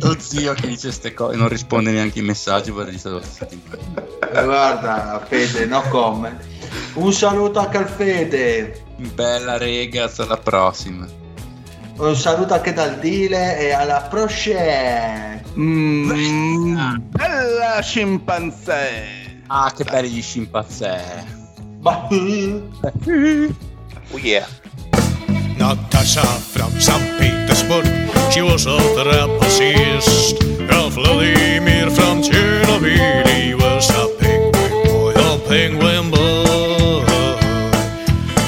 Lo zio che dice ste cose non risponde neanche ai messaggi, vorrei registrare la settimana. Eh, Guarda, Fede, no comment. Un saluto anche al Fede. Bella ragazzi, alla prossima. Un saluto anche dal Dile e alla prossima. Mm, bella scimpanzé! Ah, che bellisci impazzire. Oh yeah. Natasha from St. Petersburg, she was a trapezist. Vladimir from Chernobyl, he was a penguin boy, a penguin boy.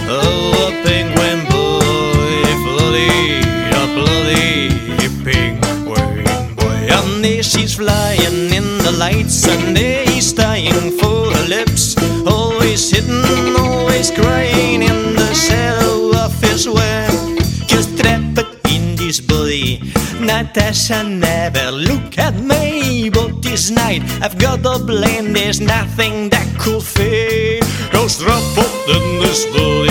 Oh, a penguin boy, bloody, a bloody penguin boy. And she's flying in the lights and and never look at me. But this night I've got the blame, there's nothing that could fade. those drop up in this building.